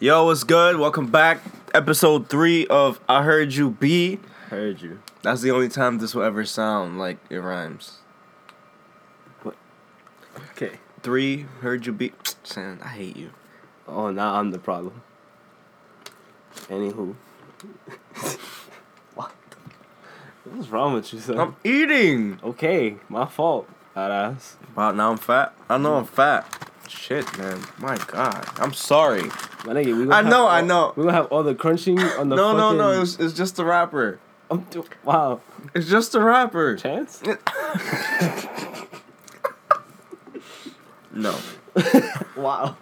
Yo, what's good? Welcome back. Episode three of I Heard You Be. Heard you. That's the only time this will ever sound like it rhymes. What? Okay. Three, heard you be. Sam, I hate you. Oh, now I'm the problem. Anywho. what? What's wrong with you, son? I'm eating. okay, my fault. Badass. Wow, now I'm fat. I know I'm fat. Shit, man. My God. I'm sorry. My nigga, we I know, I know. We gonna have all the crunching on the No, no, fucking... no. It's, it's just the rapper. Um, I'm do- wow. It's just the rapper. Chance? No. wow.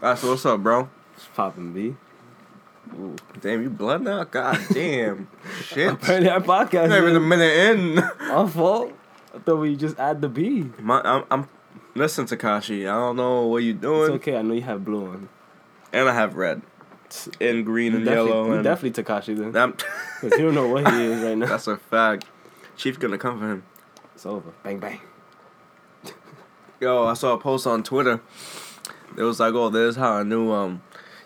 That's what's up, bro. It's popping, B. Ooh. Damn, you blood now? God damn. Shit. Apparently our podcast Not even a minute in. our fault. I thought we just add the B. My, I'm, I'm. Listen, Tekashi. I don't know what you It's doing, It's okay, I know you have blue on. And I have red, and green and definitely, yellow, and definitely Tekashi then. Because you don't know what he is right now. that's a fact. Chief gonna come for him. It's over. Bang, bang. Yo, I saw a post on Twitter. It was like, "Oh, this is how I knew um,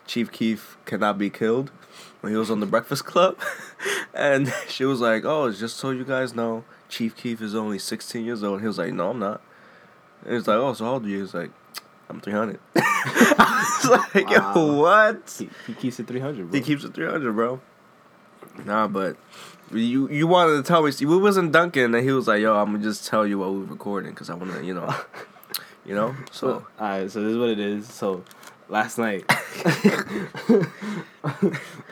Chief Keef cannot be killed." When he was on the Breakfast Club, and she was like, "Oh, just so you guys know, Chief Keef is only 16 years old." And he was like, "No, I'm not." And he's like, "Oh, so how old are you?" He's like, "I'm 300." I was like, Wow. "Yo, what?" He, he keeps it 300, bro. He keeps it 300, bro. Nah, but you you wanted to tell me we wasn't dunking, and he was like, "Yo, I'm gonna just tell you what we're recording because I wanna, you know, you know." So alright, so this is what it is. So, last night,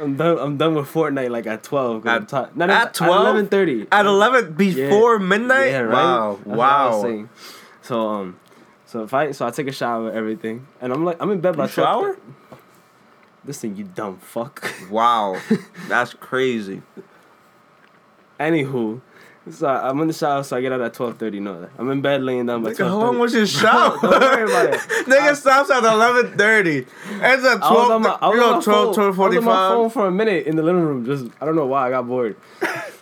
I'm done. I'm done with Fortnite like at 12. 'cause I'm At- not at 12? 11:30. at 11 before midnight. Yeah, right. Wow, That's what I was wow. So um, so if I so I take a shower, everything, and I'm like I'm in bed by You 12. shower? Listen, you dumb fuck. Wow, that's crazy. Anywho, so I'm in the shower, so I get out at 12:30. No, I'm in bed laying down by Nigga, how long was your shower? Don't worry about it. Nigga stops at 11:30. Ends at 12. I was on my, I was on my 12, phone, 12, I was on my phone for a minute in the living room. Just I don't know why I got bored.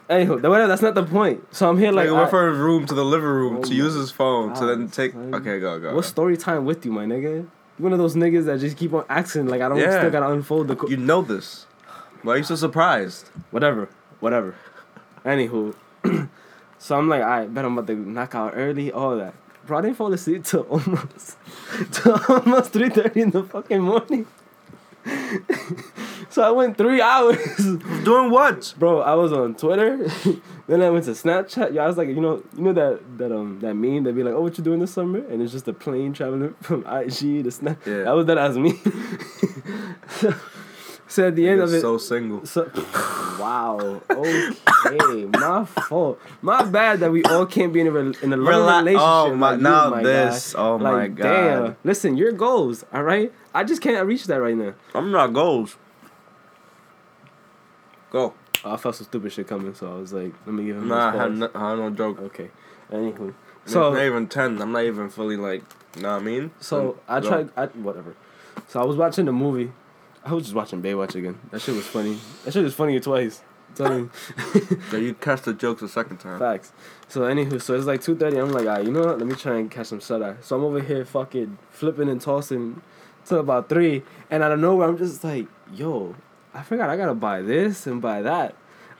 Anywho, whatever. That's not the point. So I'm here like, Like, went I- from his room to the living room Oh to use his phone to then take. Okay, go go. what's story time with you, my nigga? You one of those niggas that just keep on asking like I don't Yeah. still gotta unfold the. Co- You know this. Why are you so surprised? whatever, whatever. Anywho, so I'm like, I bet I'm about to knock out early, all that. Bro, I didn't fall asleep till almost, till almost three thirty in the fucking morning. so I went three hours. Doing what? Bro, I was on Twitter, then I went to Snapchat. Yeah, I was like, you know, you know that that um that meme that be like, oh, what you doing this summer? And it's just a plane traveling from IG to Snap. Yeah. That was that as me. so, so at the end You're of it, so single. so, wow. Okay, my fault. My bad that we all can't be in a rel- in a loving relationship. oh, my- like you, my this. guy. Oh, my God. Damn. Listen, your goals. All right. I just can't reach that right now. I'm not goals. Go. Oh, I felt some stupid shit coming, so I was like, let me give him. Nah, I had no, I had no joke. Okay. Anywho, So not even ten. I'm not even fully like. Know what I mean? so I tried. I whatever. So I was watching the movie. I was just watching Baywatch again. That shit was funny. That shit was funny twice. So you catch the jokes the second time. Facts. So anywho, so it's like two thirty. I'm like, ah, you know what? Let me try and catch some shut eye. So I'm over here fucking flipping and tossing till about three, and out of nowhere, I'm just like, yo, I forgot I gotta buy this and buy that.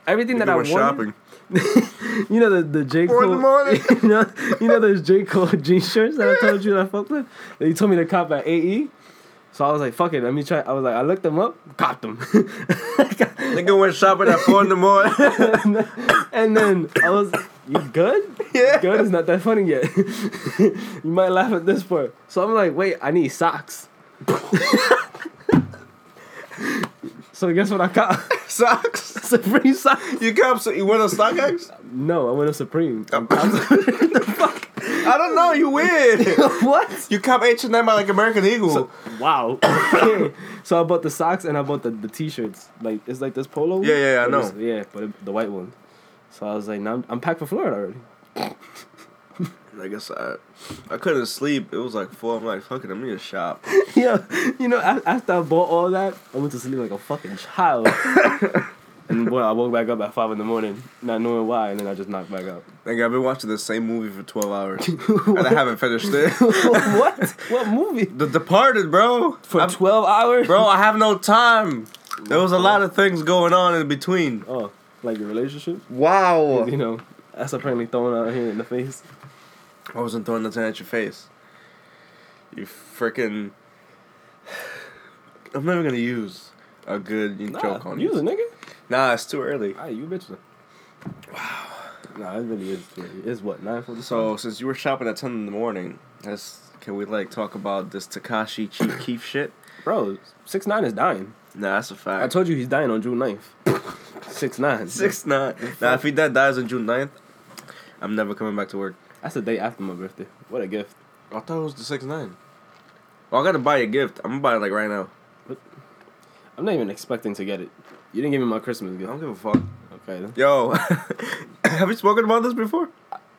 Everything that I went wanted. shopping. You know the the J Four Cole. in the morning. you know you know those J Cole jean shirts that I told you that I fucked with. That you told me to cop at AE. So I was like, fuck it, let me try. I was like, I looked them up, copped them. Nigga went shopping at four in the morning. and then I was, you good? Yeah. Good is not that funny yet. you might laugh at this part. So I'm like, wait, I need socks. So guess what I got? Socks. Supreme socks. You cop. So you went on StockX? No, I went to Supreme. the fuck? I don't know. You weird. what? you cop H and M like American Eagle. So, wow. Okay. so I bought the socks and I bought the, the t-shirts. Like it's like this polo. Yeah, yeah, I know. it's- Yeah, but it, the white one. So I was like, now I'm, I'm packed for Florida already. I guess I, I couldn't sleep. It was like four. I'm like, fuck it. I'm gonna shop. yeah, you know, after I bought all that, I went to sleep like a fucking child. And boy, I woke back up at five in the morning, not knowing why, and then I just knocked back out. Like I've been watching the same movie for twelve hours, and I haven't finished it. what? What movie? the Departed, bro. For I'm- twelve hours, bro, I have no time. There was a lot of things going on in between. Oh, like your relationship? Wow. You know, that's apparently thrown out here in the face. I wasn't throwing nothing at your face. You freaking. I'm never gonna use a good Nah, joke on use you. a nigga. Nah, it's too early. Ah, you bitch. Wow. Nah, it really is. It's what nine forty. So since you were shopping at ten in the morning, let's can we like talk about this Tekashi Chief Keef shit? bro, six nine is dying. Nah, that's a fact. I told you he's dying on June 9th. Six nine. Six nine. Nah, if he dead dies on June 9th, I'm never coming back to work. That's the day after my birthday. What a gift. I thought it was the six nine. Well, I gotta buy a gift. I'm gonna buy it like right now. I'm not even expecting to get it. You didn't give me my Christmas gift. I gift. don't give a fuck. Okay. Then. Yo, have we spoken about this before?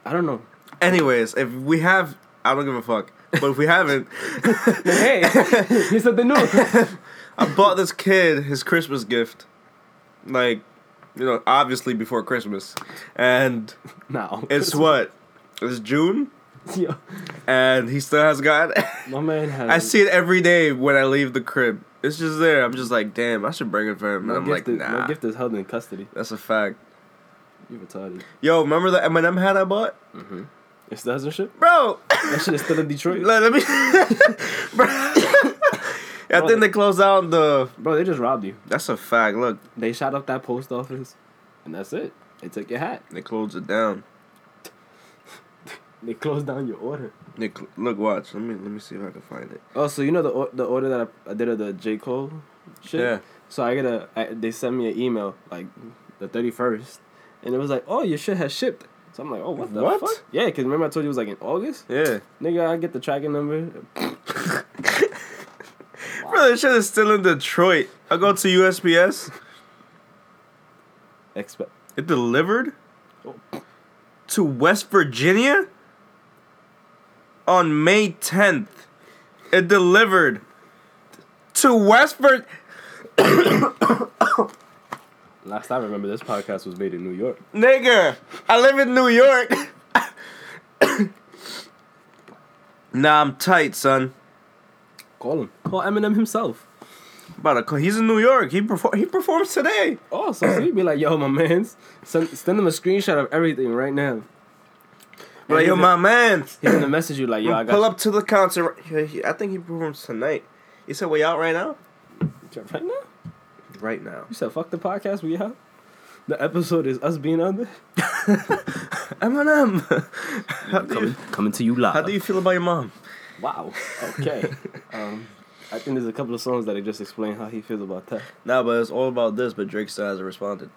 I don't know. Anyways, if we have, I don't give a fuck. But if we haven't, hey, he said something new. I bought this kid his Christmas gift, like, you know, obviously before Christmas, and now it's what, it's June, Yo, and he still hasn't got. my man has. I see it every day when I leave the crib. It's just there. I'm just like, damn, I should bring it for him. My And I'm gift, like, is, nah, my gift is held in custody. that's a fact. You retarded. Yo, remember the Eminem hat I bought, Mm-hmm. It still hasn't shipped. bro? That shit is still in Detroit. let, let me, bro. I think they closed out the. Bro, they just robbed you. That's a fact. Look, They shot up that post office, and that's it. They took your hat. they closed it down. They closed down your order. They cl- look, watch. Let me let me see if I can find it. Oh, so you know the or- the order that I, I did of the J Cole shit. Yeah. So I get a I, they sent me an email like the thirty first, and it was like, oh, your shit has shipped. So I'm like, oh, what the What? fuck? Yeah, because remember I told you it was like in August. Yeah. Nigga, I get the tracking number. Bro, this shit is still in Detroit. I go to USPS. Expect. It delivered to West Virginia on May 10th. It delivered to West Virginia. Last I remember, this podcast was made in New York. Nigga, I live in New York. nah, I'm tight, son. Call him. Call Eminem himself. Call, he's in New York. He perform. He performs today. Oh, so he'd be like, yo, my man's send send him a screenshot of everything right now. Like, yo, my man. He's gonna message you like, yo, I got Pull up to the concert. I think he performs tonight. He said, "We out right now." right now. Right now. You said, fuck the podcast, we out. The episode is us being on there. Eminem. how, do you, Coming, coming to you live. how do you feel about your mom? Wow. Okay. um, I think there's a couple of songs that I just explain how he feels about that. Nah, but it's all about this. But Drake still hasn't responded.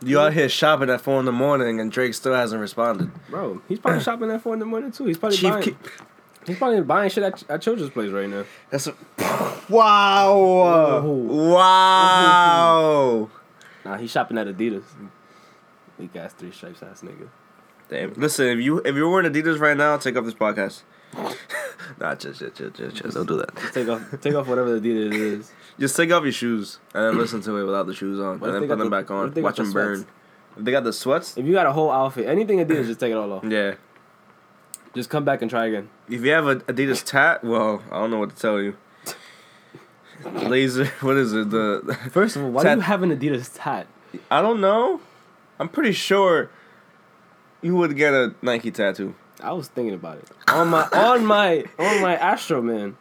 You out here shopping at four in the morning, and Drake still hasn't responded. Bro, he's probably shopping at four in the morning too. He's probably Chief, buying. Keef- He's probably buying shit at, at Children's Place right now. that's a wow, Whoa. wow. Nah, he's shopping at Adidas. Weak ass three stripes ass nigga. Damn. Listen, if you if you're wearing Adidas right now, take off this podcast. nah, just, just, just, just, just don't do that. Just take off, take off whatever the Adidas is. Just take off your shoes and then listen to it without the shoes on, and then put them the- back on. if they got Watch the them burn. If they got the sweats, If you got a whole outfit, anything Adidas, just take it all off. yeah. Just come back and try again. If you have a Adidas tat, well, I don't know what to tell you. Laser, what is it? The First of all, why Tat- do you have an Adidas tat? I don't know. I'm pretty sure you would get a Nike tattoo. I was thinking about it on my on my on my Astro man.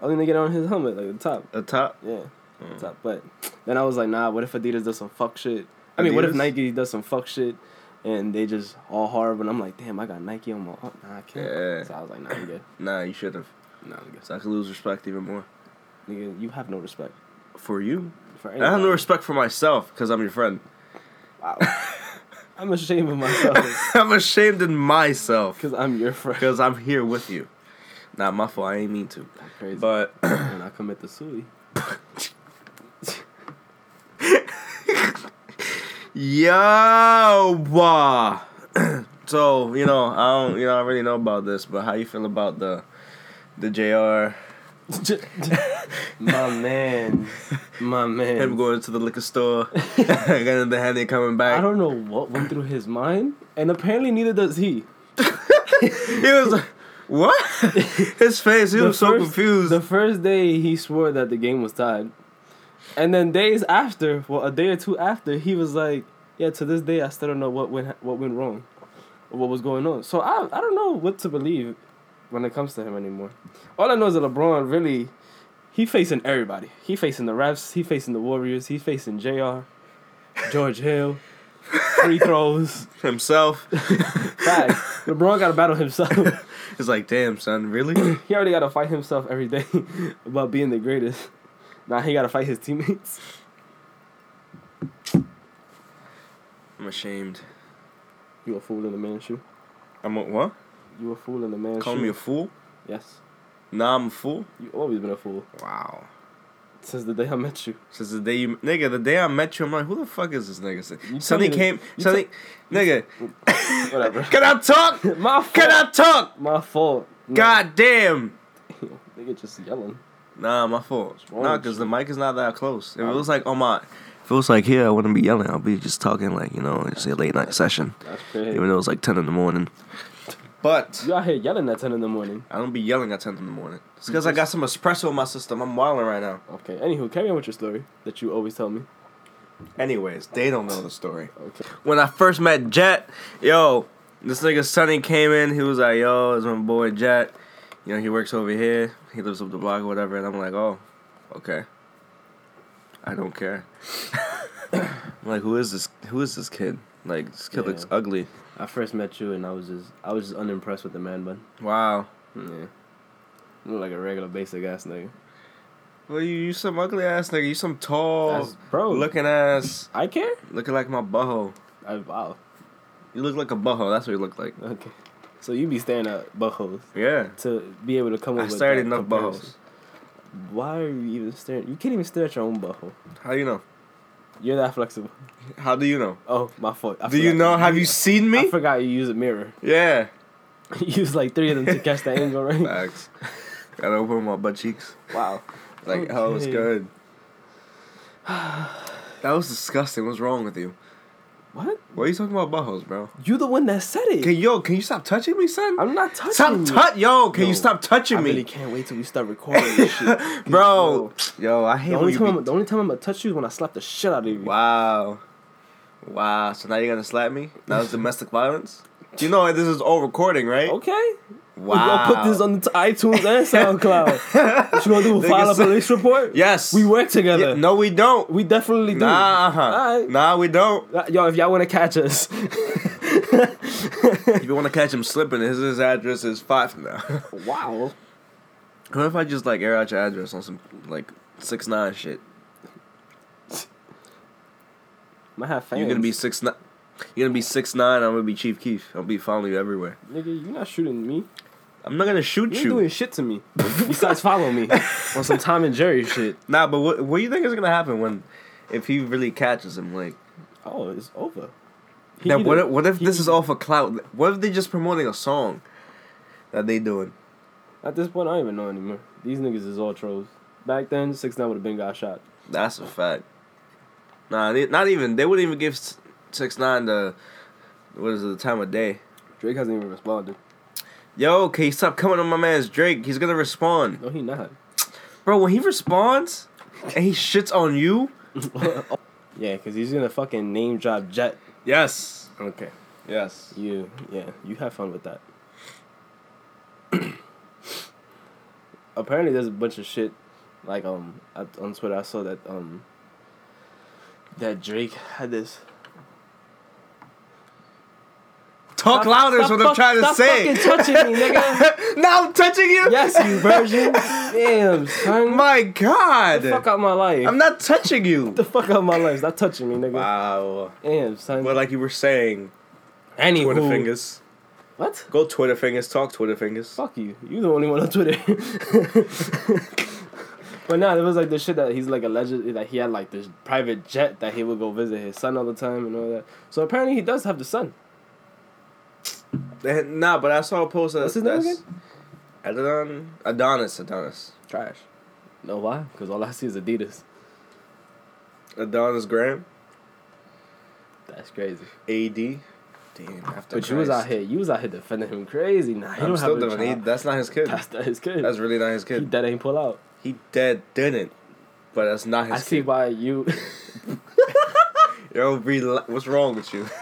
I was gonna get on his helmet like the top. A top. Yeah, the mm. top. But then I was like, nah. What if Adidas does some fuck shit? I mean, what if Nike does some fuck shit? And they just all horrible. And I'm like, damn, I got Nike on my. Oh, nah, I can't. Yeah. So I was like, nah, I'm good. Nah, you should have. Nah, I'm good. So I could lose respect even more Nigga, you have no respect for you. for I have no respect for myself because I'm your friend. Wow. I'm ashamed of myself I'm ashamed in myself because I'm your friend. because I'm here with you. Not my fault. I ain't mean to. Crazy. But when I commit the sui. yo, wah. so you know, I don't, you know, I really know about this. But how you feel about the, the J.R. my man, my man. Him going to the liquor store, getting the handy coming back. I don't know what went through his mind, and apparently neither does he. he was like, "What?" His face. He The was so first- confused. The first day he swore that the game was tied, and then days after, well, a day or two after, he was like, "Yeah, to this day, I still don't know what went what went wrong, or what was going on." So I I don't know what to believe when it comes to him anymore. All I know is that LeBron really, he facing everybody. He facing the refs. He facing the Warriors. He facing J.R. George Hill. Free throws. Himself. Facts. LeBron got to battle himself. It's like, "Damn, son, really?" he already got to fight himself every day about being the greatest. Now he got to fight his teammates. I'm ashamed. You a fool in the man's shoe. I'm a, what? You a fool in the man's Call shoe. me a fool? yes. Nah, I'm a fool. You always been a fool Wow. since the day I met you. Since the day you, nigga, the day I met you, I'm like, who the fuck is this nigga? You Sonny came, you Sonny, nigga, Whatever. can I talk? My fault. Can I talk? My fault. No. God damn. Nigga just yelling. Nah, my fault. Nah, because the mic is not that close. If it was like on my, if it was like here, I wouldn't be yelling. I'll be just talking like you know, it's a late night session, That's crazy. even though it's like ten in the morning. But You out here yelling at 10 in the morning. I don't be yelling at ten in the morning. It's because I got some espresso in my system. I'm wilding right now. Okay. Anywho, carry on with your story that you always tell me. Anyways, they don't know the story. Okay. When I first met Jet, yo, this nigga Sonny came in. He was like, "Yo, it's my boy Jet. You know, he works over here. He lives up the block or whatever." And I'm like, "Oh, okay. I don't care." I'm like, "Who is this? Who is this kid? Like, this kid Yeah. looks ugly." I first met you and I was just I was just unimpressed with the man bun. Wow. Yeah. You look like a regular basic ass nigga. Well, you you some ugly ass nigga. You some tall, That's- bro. looking ass, I care? looking like my butthole. I, wow. You look like a butthole. That's what you look like. Okay. So you be staring at buttholes Yeah. to be able to come up I with stared at enough buttholes. Why are you even staring? You can't even stare at your own butthole. How do you know? You're that flexible. How do you know? Oh, my fault. I Do you know? Have you seen me? I forgot you use a mirror. Yeah. use like three of them to catch that angle, right? Facts. Gotta open my butt cheeks. Wow. Like, oh, it's Okay. good. That was disgusting. What's wrong with you? What? Why are you talking about buttholes, bro? You the one that said it. Can yo, can you stop touching me, son? I'm not touching you. stop you. touch, yo. Can Yo, you stop touching I me, really can't wait till we start recording this shit. bro? Yo, I hate The only, you time be- the only time I'm gonna touch you is when I slap the shit out of you. Wow, wow. So now you're gonna slap me? Now it's domestic violence. You know this is all recording, right? Okay. Wow. We gonna put this on the iTunes and SoundCloud. what you gonna do? File a police report? Yes. We work together. Yeah, no, we don't. We definitely do. Nah, uh-huh. Nah, we don't. Yo, if y'all wanna catch us, If you want to catch him slipping, his, his address is five now. wow. what if I just like air out your address on some like six nine shit? Might have fans. You're gonna be six nine. You're gonna be six nine. I'm gonna be Chief Keef. I'll be following you everywhere. Nigga, you not shooting me. I'm not gonna shoot You you. ain't doing shit to me. Besides follow me on some Tom and Jerry shit. Nah, but what what do you think is gonna happen when if he really catches him? Like, Oh, it's over. He now what if, what if he this is all for clout? What if they just promoting a song that they doing? At this point, I don't even know anymore. These niggas is all trolls. Back then, six nine would have been got shot. That's a fact. Nah, they, not even. They wouldn't even give six nine the what is it, the time of day. Drake hasn't even responded. Yo, can you stop coming on my man's Drake? He's gonna respond, No, he not. bro. When he responds and he shits on you, yeah, because he's gonna fucking name drop Jet. yes, Okay. yes. You, yeah, you have fun with that. Apparently, there's a bunch of shit, like um, on Twitter. I saw that um, that Drake had this. Talk Stop- louder is stop what I'm trying to stop say. fucking touching me, nigga. now I'm touching you. yes, you virgin. Damn, son. My God. the fuck out my life. I'm not touching you. the fuck out my life. Stop touching me, nigga. Wow. Damn, son. Well, like you were saying, Anywho. Twitter fingers. What? Go Twitter fingers. Talk Twitter fingers. Fuck you. You the only one on Twitter. but nah, there was like the shit that he's like alleged that he had like this private jet that he would go visit his son all the time and all that. So apparently he does have the son. Eh, Nah, but I saw a post that What's his name that's Adon Adonis Adonis. Trash. No, why? Because all I see is Adidas. Adonis Graham, That's crazy. AD. Damn, after But you was out here. You was out here defending him crazy. Nah, he I'm don't still have a doing. He, that's not his kid. That's not his kid. That's really not his kid. he dead ain't pull out. He dead didn't, but that's not his I see kid. why you. Yo, what's wrong with you?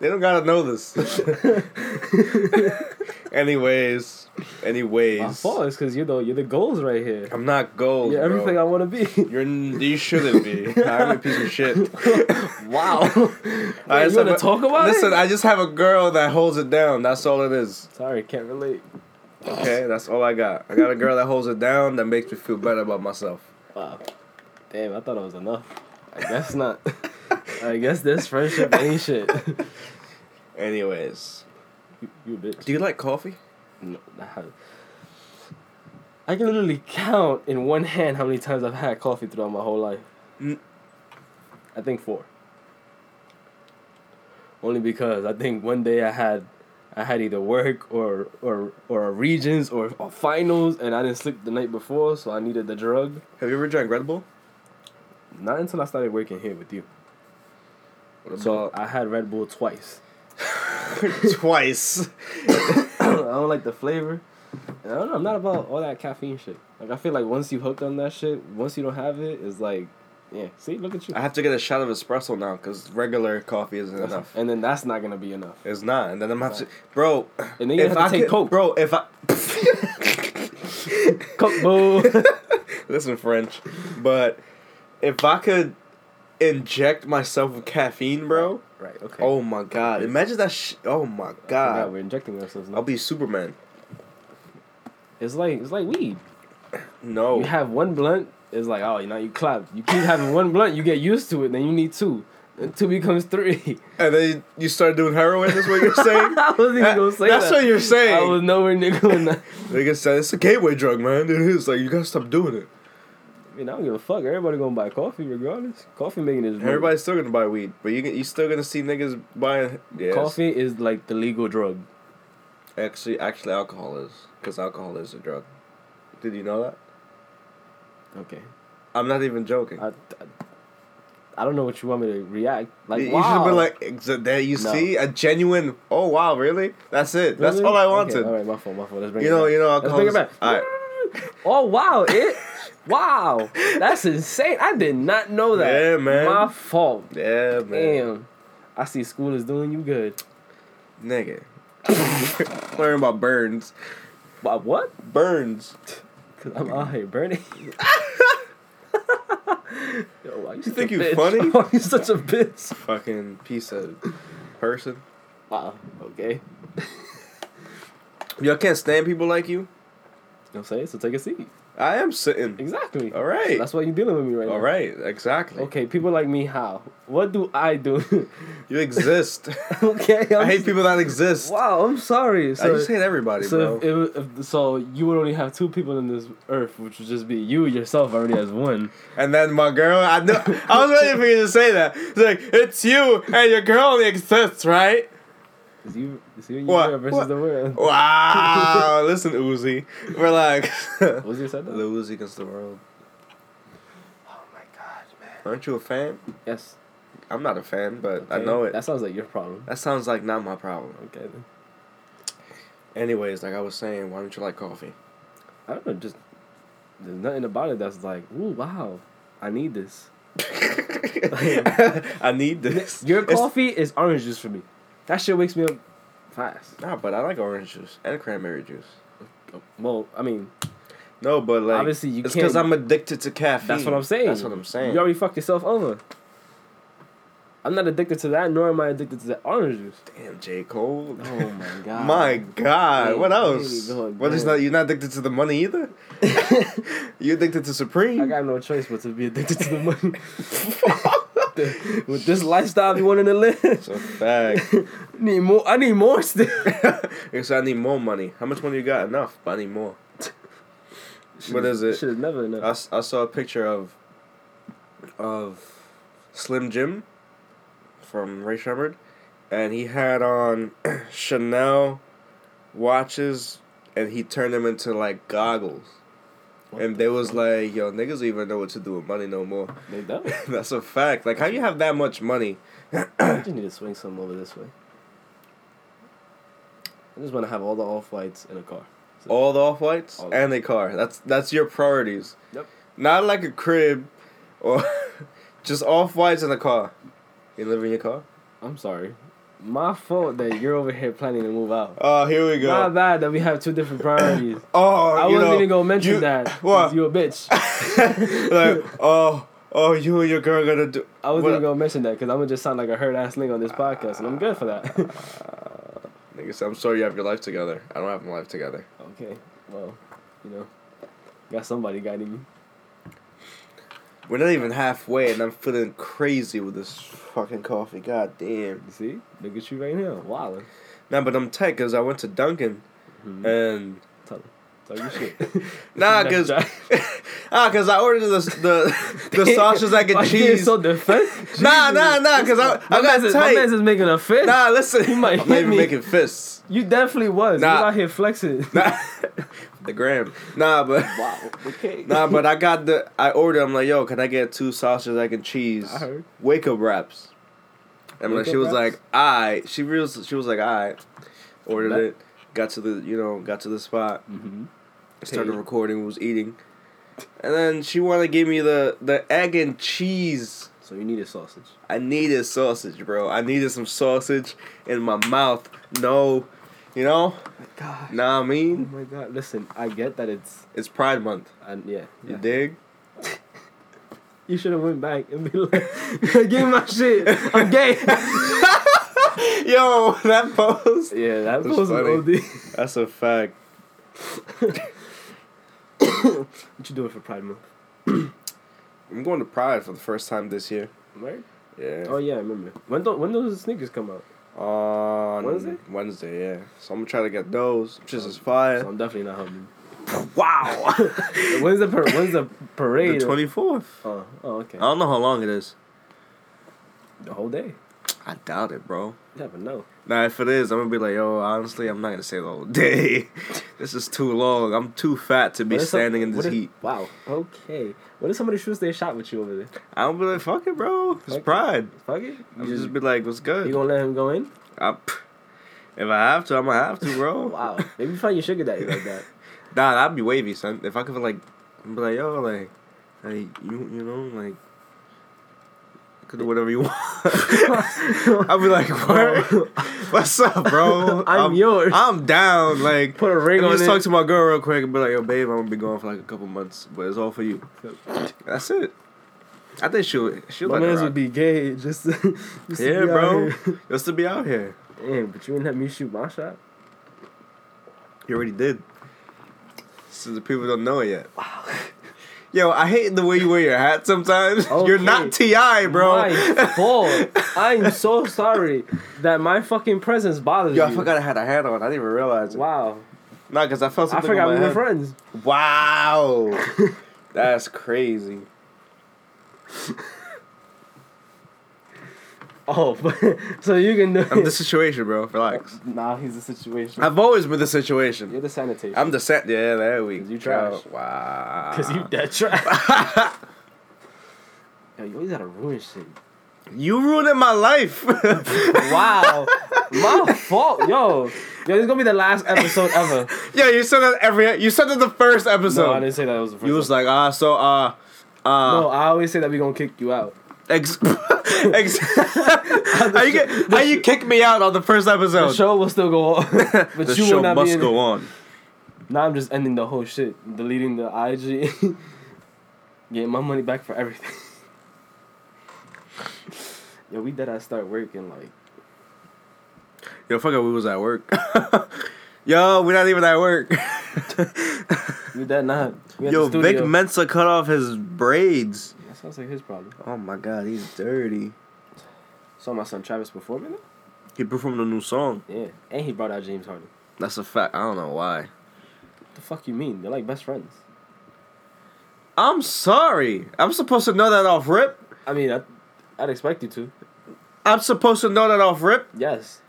they don't gotta know this. anyways, anyways, My fault is because you're the you're the goals right here. I'm not goals. You're everything I want to be. You're you shouldn't be. I'm a piece of shit. wow. I you just want to a- talk about Listen, it? I just have a girl that holds it down. That's all it is. Sorry, can't relate. Okay, that's all I got. I got a girl that holds it down that makes me feel better about myself. Wow. Damn, I thought it was enough. I guess not. I guess this friendship ain't shit. Anyways, you, you a bitch. do you like coffee? No, I I can literally count in one hand how many times I've had coffee throughout my whole life. Mm. I think four. Only because I think one day I had, I had either work or or or a Regents or, or finals, and I didn't sleep the night before, so I needed the drug. Have you ever drank Red Bull? Not until I started working here with you. What So I had Red Bull twice. twice? I don't like the flavor. And I don't know. I'm not about all that caffeine shit. Like I feel like once you hooked on that shit, once you don't have it, it's like, yeah. See, look at you. I have to get a shot of espresso now because regular coffee isn't enough. And then that's not gonna be enough. It's not, and then I'm have to, bro. And then you if have to I take could, Coke. bro. If I Coke boo. listen French, but if I could inject myself with caffeine, bro. Right. Okay. Oh my god! Imagine that. Sh- oh my God, we're injecting ourselves now. I'll be Superman. It's like it's like weed. No. You have one blunt. It's like oh, you know, you clap. You keep having one blunt, you get used to it. Then you need two. Then two becomes three. and then you start doing heroin. Is what you're saying? I wasn't even gonna say That's that. what you're saying. I was nowhere near doing that. Like I said, it's a gateway drug, man. It is like you gotta stop doing it. I mean, I don't give a fuck. Everybody gonna buy coffee regardless. Coffee making is Everybody's still gonna buy weed, but you you still gonna see niggas buying. Yes. Coffee is like the legal drug. Actually, actually, alcohol is because alcohol is a drug. Did you know that? Okay. I'm not even joking. I, I, I don't know what you want me to react. Like, you wow. should have been like, exa- there you No. see a genuine. Oh wow, really? That's it. That's Really? all I Okay, wanted. all right, my fault, my fault. Let's bring You it know, back. you know, Let's bring it back. All right. Oh wow, it. Wow, that's insane. I did not know that. Yeah, man. My fault. Yeah, man. Damn. I see school is doing you good. Nigga. Learn about burns. About what? Burns. Cause I'm out here burning. Yo, why you, such think you bitch? funny? Why you such a bitch? Fucking piece of person. Wow. Okay. Y'all can't stand people like you. You know what I'm saying? So take a seat. I am sitting. Exactly. All right. That's why you're dealing with me right now. All right. Exactly. Okay, people like me, how? What do I do? You exist. okay, I'm I hate people that exist. Wow, I'm sorry. I just hate everybody, so, bro. if, if, if, so you would only have two people in this earth, which would just be you yourself already as one. And then my girl, I know, I was waiting for you to say that. It's like it's you and your girl only exists, right? It's you, it's you and What? your versus What? the world. Wow, listen, Uzi, relax. Was you said the that? Uzi against the world. Oh my god, man. Aren't you a fan? Yes. I'm not a fan, but I know it. That sounds like your problem. That sounds like not my problem. Okay then. Anyways, like I was saying, why don't you like coffee? I don't know, just there's nothing about it that's like, ooh, wow, I need this. I need this. Your It's- coffee is orange juice for me. That shit wakes me up fast. Nah, but I like orange juice and cranberry juice. Well, I mean, No, but like Obviously, you it's because can't- I'm addicted to caffeine. that's what I'm saying. That's what I'm saying. You already fucked yourself over. I'm not addicted to that, nor am I addicted to the orange juice. Damn, J Cole. Oh my god. My God, Hey, what hey, else? God, What is man. not? You're not addicted to the money either. you addicted to Supreme. I got no choice but to be addicted to the money. With this lifestyle you wanting to live, It's a fact. need more. I need more still. so I need more money. How much money you got? Enough, but I need more. What is it? Shit is never enough. I, I saw a picture of of Slim Jim from Rae Sremmurd, and he had on Chanel watches, and he turned them into like goggles. What and the they was fuck? like, "Yo, niggas don't even know what to do with money no more." They don't. That's a fact. Like, how you have that much money? I just need to swing some over this way. I just want to have all the off whites in a car. All the off whites and a car. That's that's your priorities. Yep. Not like a crib, or just off whites in a car. You live in your car? I'm sorry. My fault that you're over here planning to move out. Oh, here we go. My bad that we have two different priorities. Oh, I wasn't know, even gonna mention you- that. What? You a bitch. like, oh, oh, you and your girl gonna do. I wasn't What- even gonna mention that because I'm gonna just sound like a hurt ass nigga on this podcast, and I'm good for that. Nigga said, I'm sorry you have your life together. I don't have my life together. okay, well, you know, got somebody guiding you. We're not even halfway, and I'm feeling crazy with this fucking coffee. God damn. You see, look at you right now, wildin'. Nah, but I'm tight because I went to Dunkin' Mhm. and Tell him. Tell your shit. nah, Next cause time. Ah, cause I ordered the the the sausage egg and Why you getting cheese. so defensive? Nah, nah, nah, 'cause I- I got is- My tight. man's is making a fist. Nah, listen, You might I'm hit even me. making fists. You definitely was. Nah. You out here flexing. Nah, the gram. Nah, but wow. Okay. nah, but I got the. I ordered. I'm like, yo, can I get two sausage egg and cheese? I heard. Wake up wraps. And like, she was wraps? like, I. She was she was like, I. Ordered Bet. it. Got to the you know got to the spot. Mm-hmm. Started recording. Was eating. And then she wanted to give me the the egg and cheese. So you need a sausage. I needed sausage, bro. I needed some sausage in my mouth. No, you know, God. nah. I mean. Oh my god. Listen, I get that it's it's Pride Month. and yeah. You yeah. dig? You should have went back and be like, "Give me my shit. I'm gay." Yo, that pose. yeah, that That's was. OD. That's a fact. what you doing for Pride Month? I'm going to Pride for the first time this year. Right? Yeah. Oh yeah, I remember. When do, when those sneakers come out? On Wednesday? Wednesday, yeah. So I'm gonna try to get hmm? those. Just as fire. So I'm definitely not helping. Wow. when's the par- when's the parade? the 24th. Oh, oh, okay. I don't know how long it is. The whole day. I doubt it, bro. You never know. Nah, if it is, I'm gonna be like, yo, honestly, I'm not gonna say the whole day. this is too long. I'm too fat to be if some- standing in this if- heat. Wow. Okay. What if somebody shoots their shot with you over there? I'm gonna be like, fuck it, bro. It's Fuck it. pride. Fuck it. I'm You just, just, be like, what's good? you gonna let him go in? I, if I have to, I'm gonna have to, bro. Wow. Maybe find your sugar daddy like that. Nah, that'd be wavy, son. If I could like, be like, yo, like, hey, you, you know, like, could do whatever you want. I'll be like, word? What's up, bro? I'm yours. I'm down. Like, Put a ring on just it. talk to my girl real quick and be like, yo, babe, I'm gonna be gone for like a couple months, but it's all for you. That's it. I think she'll, she'll My like would be gay just, to- just to Yeah, be out bro. here. Just to be out here. Damn, but you didn't let me shoot my shot. You already did. So the people don't know it yet. Wow. Yo, I hate the way you wear your hat sometimes. You're not Ti, bro. My fault. I'm so sorry that my fucking presence bothers Yo, you. I forgot I had a hat on. I didn't even realize it. Wow. Nah, because I felt something. I forgot we were head. friends. Wow. That's crazy. Oh, but, so you can do I'm the situation, bro. Relax. Nah, he's the situation. I've always been the situation. You're the sanitation. I'm the set. Yeah, there we 'Cause you go. trash. Wow. Because you dead trash. Yo, you always gotta ruin shit. you ruining my life. Wow. My fault. Yo. Yo, this is gonna be the last episode ever. yeah, you said that every. You said that the first episode. no, I didn't say that it was the first You was like, ah, so, uh, uh, No, I always say that we gonna kick you out. Ex- ex- how you get, how you kick me out on the first episode? The show will still go on. but The you show will not must go on. Now I'm just ending the whole shit. Deleting the IG. Getting my money back for everything. Yo, we did I start working like Yo, fuck it, we was at work. Yo, we're not even at work. we did not. We Yo, Vic. Mensa cut off his braids. Sounds like his problem. Oh my god, he's dirty. Saw my son Travis performing it. He performed a new song. Yeah, and he brought out James Harden. That's a fact. I don't know why. What the fuck you mean? They're like best friends. I'm sorry. I'm supposed to know that off rip. I mean, I, I'd expect you to. I'm supposed to know that off rip. Yes.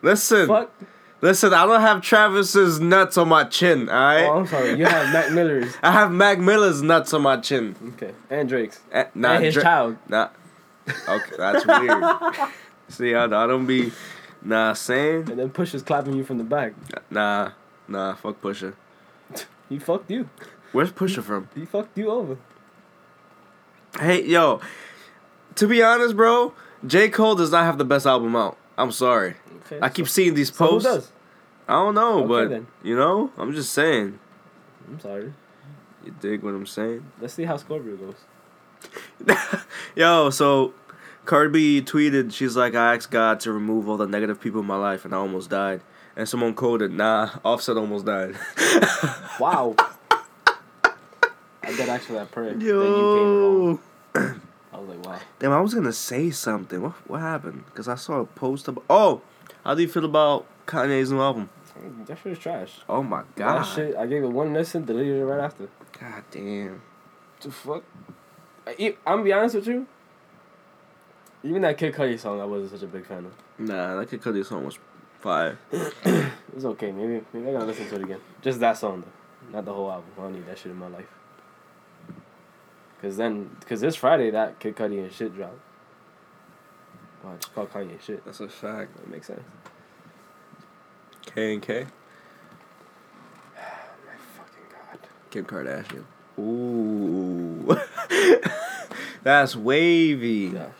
Listen, Fuck. Listen, I don't have Travis's nuts on my chin. All right. Oh, I'm sorry. You have Mac Miller's. I have Mac Miller's nuts on my chin. Okay. And Drake's. Eh, Nah, and his Dra- child. Nah. Okay, that's weird. See, I, I don't be. Nah, saying. And then Pusha's clapping you from the back. Nah, nah, fuck Pusha. He fucked you. Where's Pusha from? He fucked you over. Hey, yo. To be honest, bro, J. Cole does not have the best album out. I'm sorry. Okay. I keep seeing these so who posts. does? I don't know, Okay, but then. you know, I'm just saying. I'm sorry. You dig what I'm saying? Let's see how Scorpion goes. Yo, so Cardi tweeted, she's like, I asked God to remove all the negative people in my life and I almost died. And someone quoted, nah, Offset almost died. Wow. I did actually that prayer. Then you came. Yo. I was like, wow. Damn, I was gonna say something. What what happened? Because I saw a post about. Oh, how do you feel about Kanye's new album? That shit is trash. Oh my That god. shit, I gave it one listen, deleted it right after. God damn. The fuck? I, I'm gonna be honest with you. Even that Kid Cudi song, I wasn't such a big fan of. Nah, that Kid Cudi song was fire. it's okay. Maybe maybe I gotta listen to it again. Just that song though, not the whole album. I don't need that shit in my life. Cause then, cause this Friday that Kid Cudi and shit dropped. Wow, it's called Kanye shit. That's a fact. That makes sense. K and K. My fucking god. Kim Kardashian. Ooh. That's wavy. Gosh.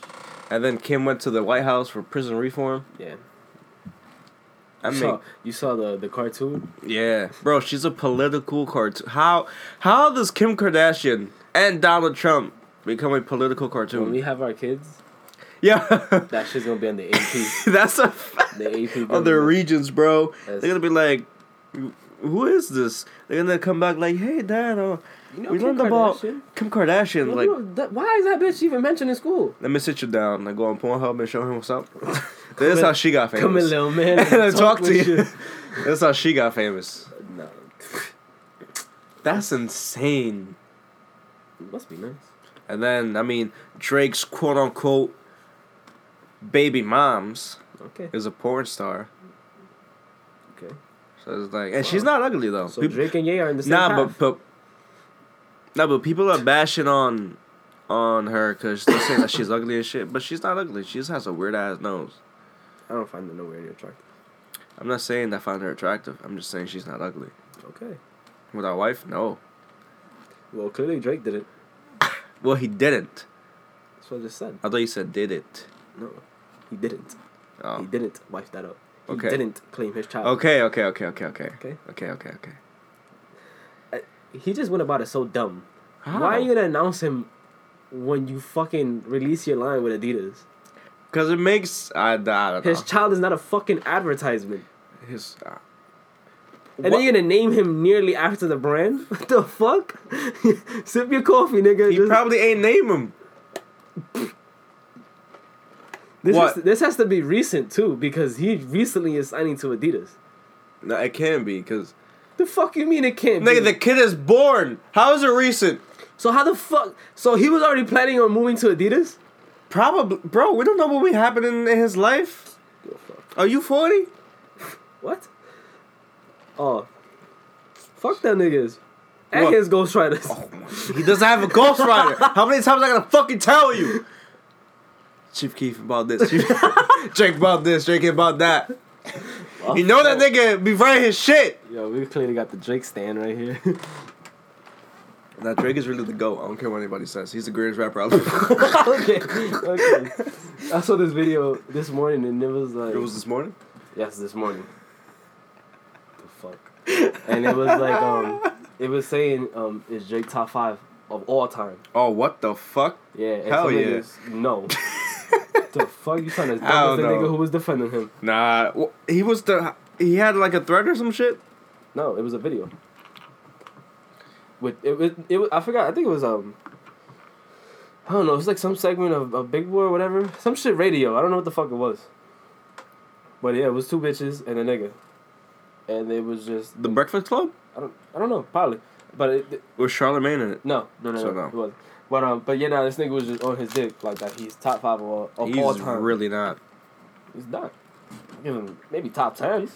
And then Kim went to the White House for prison reform. Yeah. I you mean, saw, you saw the the cartoon. yeah, bro, she's a political cartoon. How how does Kim Kardashian and Donald Trump become a political cartoon? When we have our kids, Yeah, that shit's gonna be on the AP. that's a fact. The AP. Other Regents, bro. That's- They're gonna be like, who is this? They're gonna come back like, hey, Dad, uh, You know we Kim learned about Kardashian? Kim Kardashian. You Like, know, that- why is that bitch even mentioned in school? let me sit you down. Like, go on Pornhub and show him what's up. That's how she got famous. Come in, little man. and I talk to you. That's how she got famous. No, That's insane. it must be nice. And then, I mean, Drake's quote unquote baby moms Okay, is a porn star. okay. So it's like, and she's not ugly though. So Peop- Drake and Ye are in the same nah, path. but but nah, but people are bashing on on her because they're saying that she's ugly and shit. But she's not ugly. She just has a weird ass nose. I don't find it nowhere near attractive. I'm not saying I find her attractive. I'm just saying she's not ugly. Okay. With our wife, no. Well, clearly Drake did it. Well, he didn't. That's what I just said. I thought you said did it. No, he didn't. Oh. He didn't wife that up. He Okay. didn't claim his child. Okay, okay, okay, okay, okay. Okay. Okay, okay, okay. He just went about it so dumb. How? Why are you gonna announce him when you fucking release your line with Adidas? Because it makes I, I don't know. His child is not a fucking advertisement. His. Uh, And then you're gonna name him nearly after the brand? What the fuck? Sip your coffee, nigga. he Just- probably ain't name him. this. Has to, this has to be recent too, because he recently is signing to Adidas. No, it can be because The fuck you mean it can't be? nigga, the kid is born. How is it recent? So how the fuck? So he was already planning on moving to Adidas? Probably, bro. We don't know what will be happening in his life. Are you forty? What? Oh, fuck that niggas. And What? his ghostwriters. Oh he doesn't have a ghostwriter. How many times I gotta fucking tell you? Chief Keef about this. Chief Drake about this. Drake about that. You know that nigga be writing his shit. Yo, we clearly got the Drake stand right here. Now Drake is really the goat. I don't care what anybody says. He's the greatest rapper out there. okay, okay. I saw this video this morning and it was like, it was this morning. yes, this morning. The fuck. And it was like, um, it was saying, um, is Drake top five of all time? Oh, what the fuck? Yeah. Hell yeah. niggas, no. The fuck you trying to dump the nigga who was defending him? Nah, wh- he was the. He had like a threat or some shit. No, it was a video. With it, it, it, was- I forgot. I think it was um. I don't know. It was like some segment of, of Big Boy or whatever. Some shit radio. I don't know what the fuck it was. But yeah, it was two bitches and a nigga, and it was just The Breakfast Club I don't I don't know probably, but it, it- with Charlemagne in it. no no no So no, no. it was. But um but yeah, nah, this nigga was just on his dick like that. He's top five of all, of all He's time. really not. He's not. Give him maybe top ten.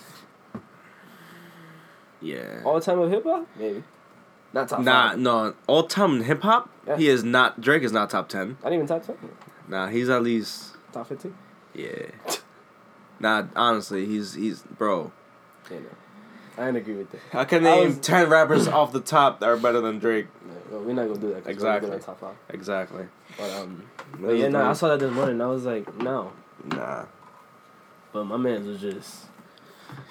Yeah. All time of hip hop, maybe. Not top Nah, five. no. All time hip hop, Yeah. he is not. Drake is not top ten. Not even top ten. Nah, he's at least. Top fifteen. Yeah. Nah, honestly, he's he's bro. Yeah, no. I didn't agree with that. I can I name was- ten rappers off the top that are better than Drake. Yeah, well, we're not gonna do that. 'cause we're Exactly. doing top five. Exactly. But um, but yeah, no, I saw that this morning. and I was like, no. Nah. But my man was just.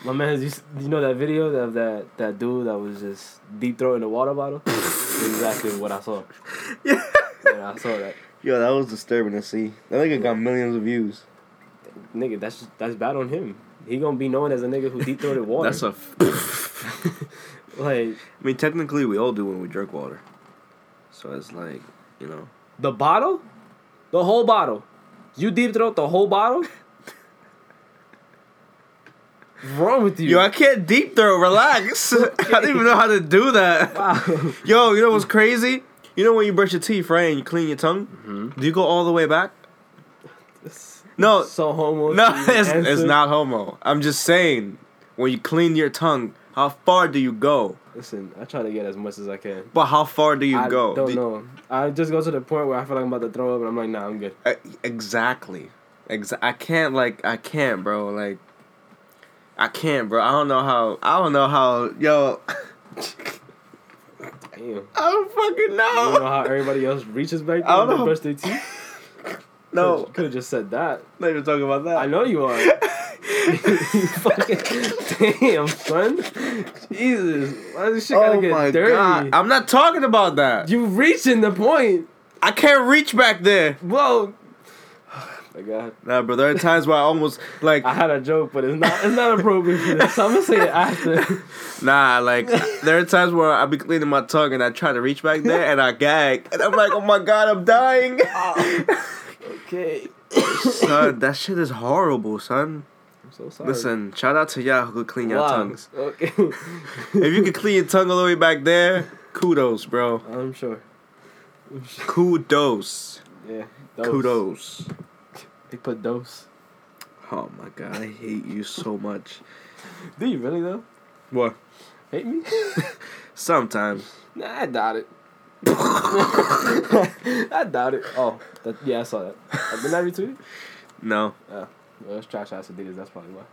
My man, you, s- you know that video of that that dude that was just deep throating a water bottle? exactly what I saw. Yeah. Yeah, I saw that. Yo, that was disturbing to see. That nigga got millions of views. Nigga, that's just, that's bad on him. He gonna be known as a nigga who deep throated water. That's a. F- like I mean, technically, we all do when we drink water. So it's like, you know. the bottle, the whole bottle. You deep throat the whole bottle. What's wrong with you? Yo, I can't deep throat. Relax. I don't even know how to do that. wow. Yo, you know what's crazy? You know when you brush your teeth, right, and you clean your tongue? Mm-hmm. Do you go all the way back? No, So homo. no, it's, it's not homo. I'm just saying, when you clean your tongue, how far do you go? Listen, I try to get as much as I can. But how far do you I go? don't Do- know. I just go to the point where I feel like I'm about to throw up, and I'm like, nah, I'm good. Uh, exactly. Exa- I can't like I can't, bro. Like I can't, bro. I don't know how. I don't know how. Yo, Damn. I don't fucking know You know. how everybody else reaches back I there don't to know. brush their teeth? No, could have just said that. not even talking about that. I know you are. you fucking damn son. Jesus, why is this shit gotta Oh get my dirty? god! I'm not talking about that. You reaching the point. I can't reach back there. Whoa. my god. Nah, bro. There are times where I almost like I had a joke, but it's not it's not appropriate for this. So I'm gonna say it after. nah. Like there are times where I be cleaning my tongue and I try to reach back there and I gag and I'm like, oh my god, I'm dying. Ah. Okay. son, that shit is horrible, son. I'm so sorry. Listen, shout out to y'all who could clean your Wow. tongues. Okay. If you could clean your tongue all the way back there, kudos, bro. I'm sure. I'm sure. Kudos. Yeah. Dose. Kudos. They put dose. Oh my god, I hate you so much. Do you really though? What? Hate me? Sometimes. nah, I doubt it. I doubt it. Oh, that, yeah, I saw that. Uh, Didn't I retweet it? No. Well, it's trash ass Adidas. That's probably why.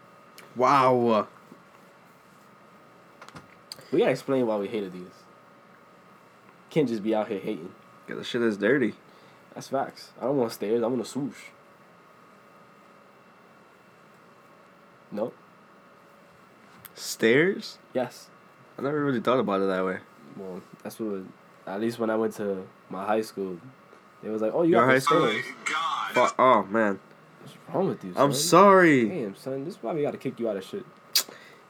Wow. We gotta explain why we hate Adidas. Can't just be out here hating. Yeah, the shit is dirty. That's facts. I don't want stairs. I want a swoosh. No. Stairs? Yes. I never really thought about it that way. Well, that's what. At least when I went to my high school, it was like, "Oh, you Your got high school? stairs." Fu- oh man. What's wrong with you? I'm son? sorry. Damn, son. This is why we gotta kick you out of shit.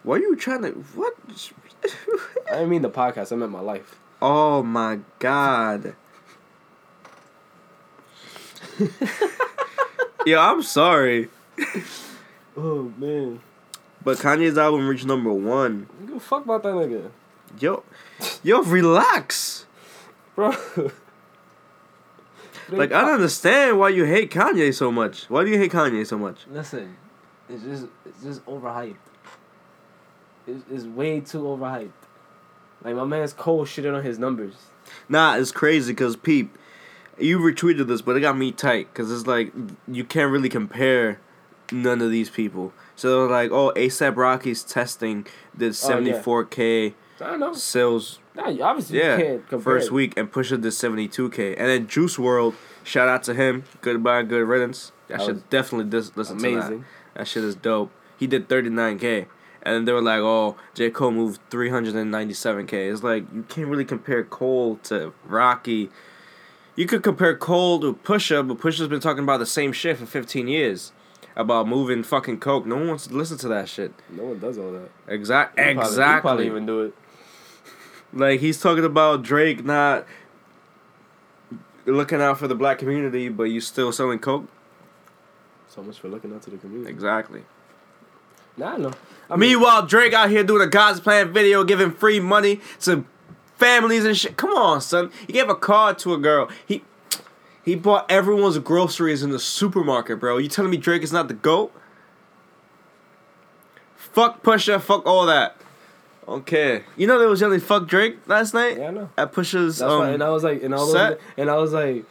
Why are you trying to what? I didn't mean the podcast. I meant my life. oh my god. Yo, I'm sorry. Oh man. But Kanye's album reached number one. A fuck about that nigga, Yo, yo, relax. Bro. Like I don't understand why you hate Kanye so much. Why do you hate Kanye so much? Listen, it's just it's just overhyped. It's, it's way too overhyped. Like my man's Cole shitted on his numbers. Nah, it's crazy because Peep, you retweeted this, but it got me tight because it's like you can't really compare none of these people. So they're like, oh, ASAP Rocky's testing did Oh, 74k I don't know. sales Nah, obviously yeah you can't compare. first week and Pusha did 72k, and then Juice WRLD, shout out to him, goodbye, good riddance. I That should definitely dis- listen to that. Amazing. That shit is dope. He did 39k. And then they were like, oh, J. Cole moved 397k. It's like, you can't really compare Cole to Rocky. You could compare Cole to Pusha, but Pusha's been talking about the same shit for 15 years. About moving fucking coke. No one wants to listen to that shit. No one does all that. Exact, You probably- you exactly. probably even do it. Like he's talking about Drake not looking out for the black community, but you still selling coke. So much for looking out to the community. Exactly. Nah, I know. I mean, Meanwhile, Drake out here doing a God's Plan video, giving free money to families and shit. Come on, son. He gave a card to a girl. He he bought everyone's groceries in the supermarket, bro. You telling me Drake is not the goat? Fuck Pusha. Fuck all that. Okay. You know they was yelling "fuck Drake" last night Yeah, I know. at Pusha's. That's um, and I was like, and all those, set. and I was like,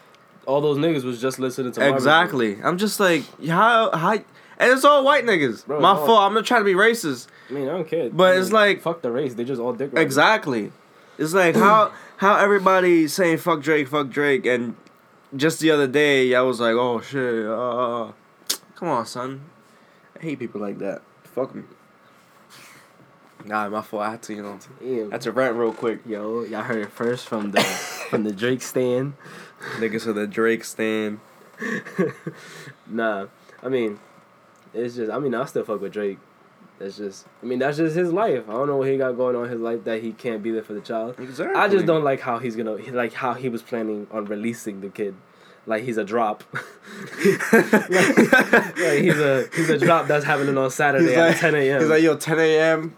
all those niggas was just listening to exactly. I'm just like how how, and it's all white niggas. Bro, My fault. I'm not trying to be racist. I mean, I don't care. But I it's like- fuck the race. They just all dick. Exactly. It's like how how everybody saying "fuck Drake," "fuck Drake," and just the other day I was like, "Oh shit." Uh, come on, son. I hate people like that. Fuck me. Nah, my fault. I had to, you know. Damn. That's a rant real quick. Yo, y'all heard it first from the from the Drake stand. Niggas said the Drake stand. Nah, I mean, it's just. I mean, I still fuck with Drake. That's just. I mean, that's just his life. I don't know what he got going on in his life that he can't be there for the child. Exactly. I just don't like how he's gonna like how he was planning on releasing the kid. Like he's a drop. like, like he's a he's a drop that's happening on Saturday He's at like, ten a.m. he's like, yo, 10 a.m.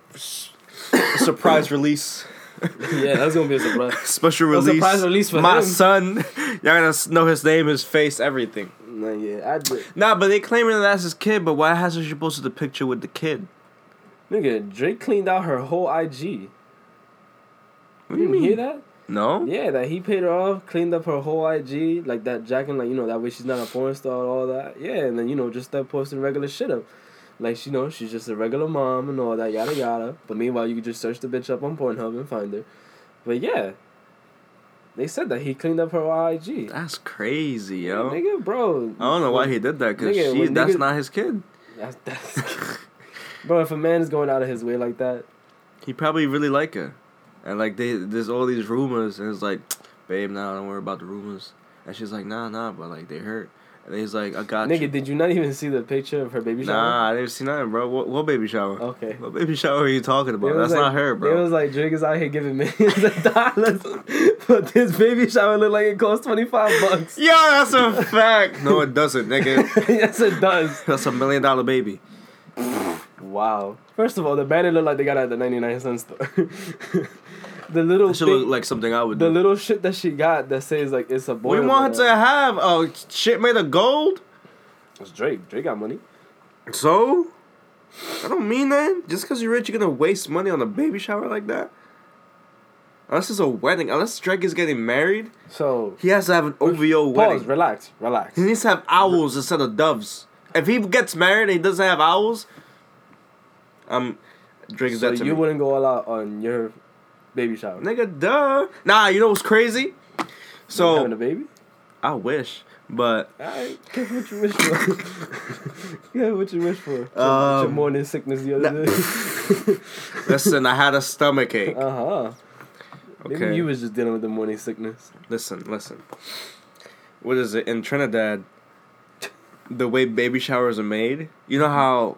surprise release. yeah, that's gonna be a surprise. Special A release. surprise release for My him. son. Y'all gonna know his name, his face, everything. Nah, yeah, I did. Nah, but they claiming that that's his kid, but why hasn't she posted the picture with the kid? Nigga, Drake cleaned out her whole IG. What You didn't hear that? No? Yeah, that he paid her off, cleaned up her whole IG, like that jacking, like you know that way she's not a porn star, all that. Yeah, and then you know just start posting regular shit up, like you know she's just a regular mom and all that yada yada. But meanwhile, you could just search the bitch up on Pornhub and find her. But yeah, they said that he cleaned up her IG. That's crazy, yo. Nigga, bro. I don't know why he did that, because Nigga, when that's niggas- not his kid. That's, that's bro, if a man is going out of his way like that, He probably really like her. And like they there's all these rumors and it's like, babe, now nah, don't worry about the rumors. And she's like, nah, nah, but like they hurt. And he's like, I got nigga, you. did you not even see the picture of her baby shower? Nah, I didn't see nothing, bro. What, what baby shower? Okay. What baby shower are you talking about? That's like- not her, bro. It was like Drake is out here giving millions of dollars, but this baby shower look like it costs twenty five bucks. Yo, that's a fact. No, it doesn't, nigga. yes, it does. That's a million dollar baby. Wow. First of all, the banner look like they got it at the ninety nine cent store. the little That thing- look like something I would the do. little shit that she got that says like it's a boy. we want her to have a shit made of gold. It's Drake. Drake got money. So, I don't mean that. Just because you're rich, you're gonna waste money on a baby shower like that. Unless it's a wedding, unless Drake is getting married, So he has to have an OVO pause. wedding. Relax. Relax. He needs to have owls instead of doves. If he gets married and he doesn't have owls, um, Drake is So dead to you me. wouldn't go all out on your baby shower. Nigga, duh. Nah, you know what's crazy? So having a baby. I wish, but careful what you wish for. yeah, what you wish for. Your, Um, your morning sickness the other nah. day. listen, I had a stomach ache. uh huh. Okay. Maybe you was just dealing with the morning sickness. Listen, listen. What is it in Trinidad? The way baby showers are made. You know how,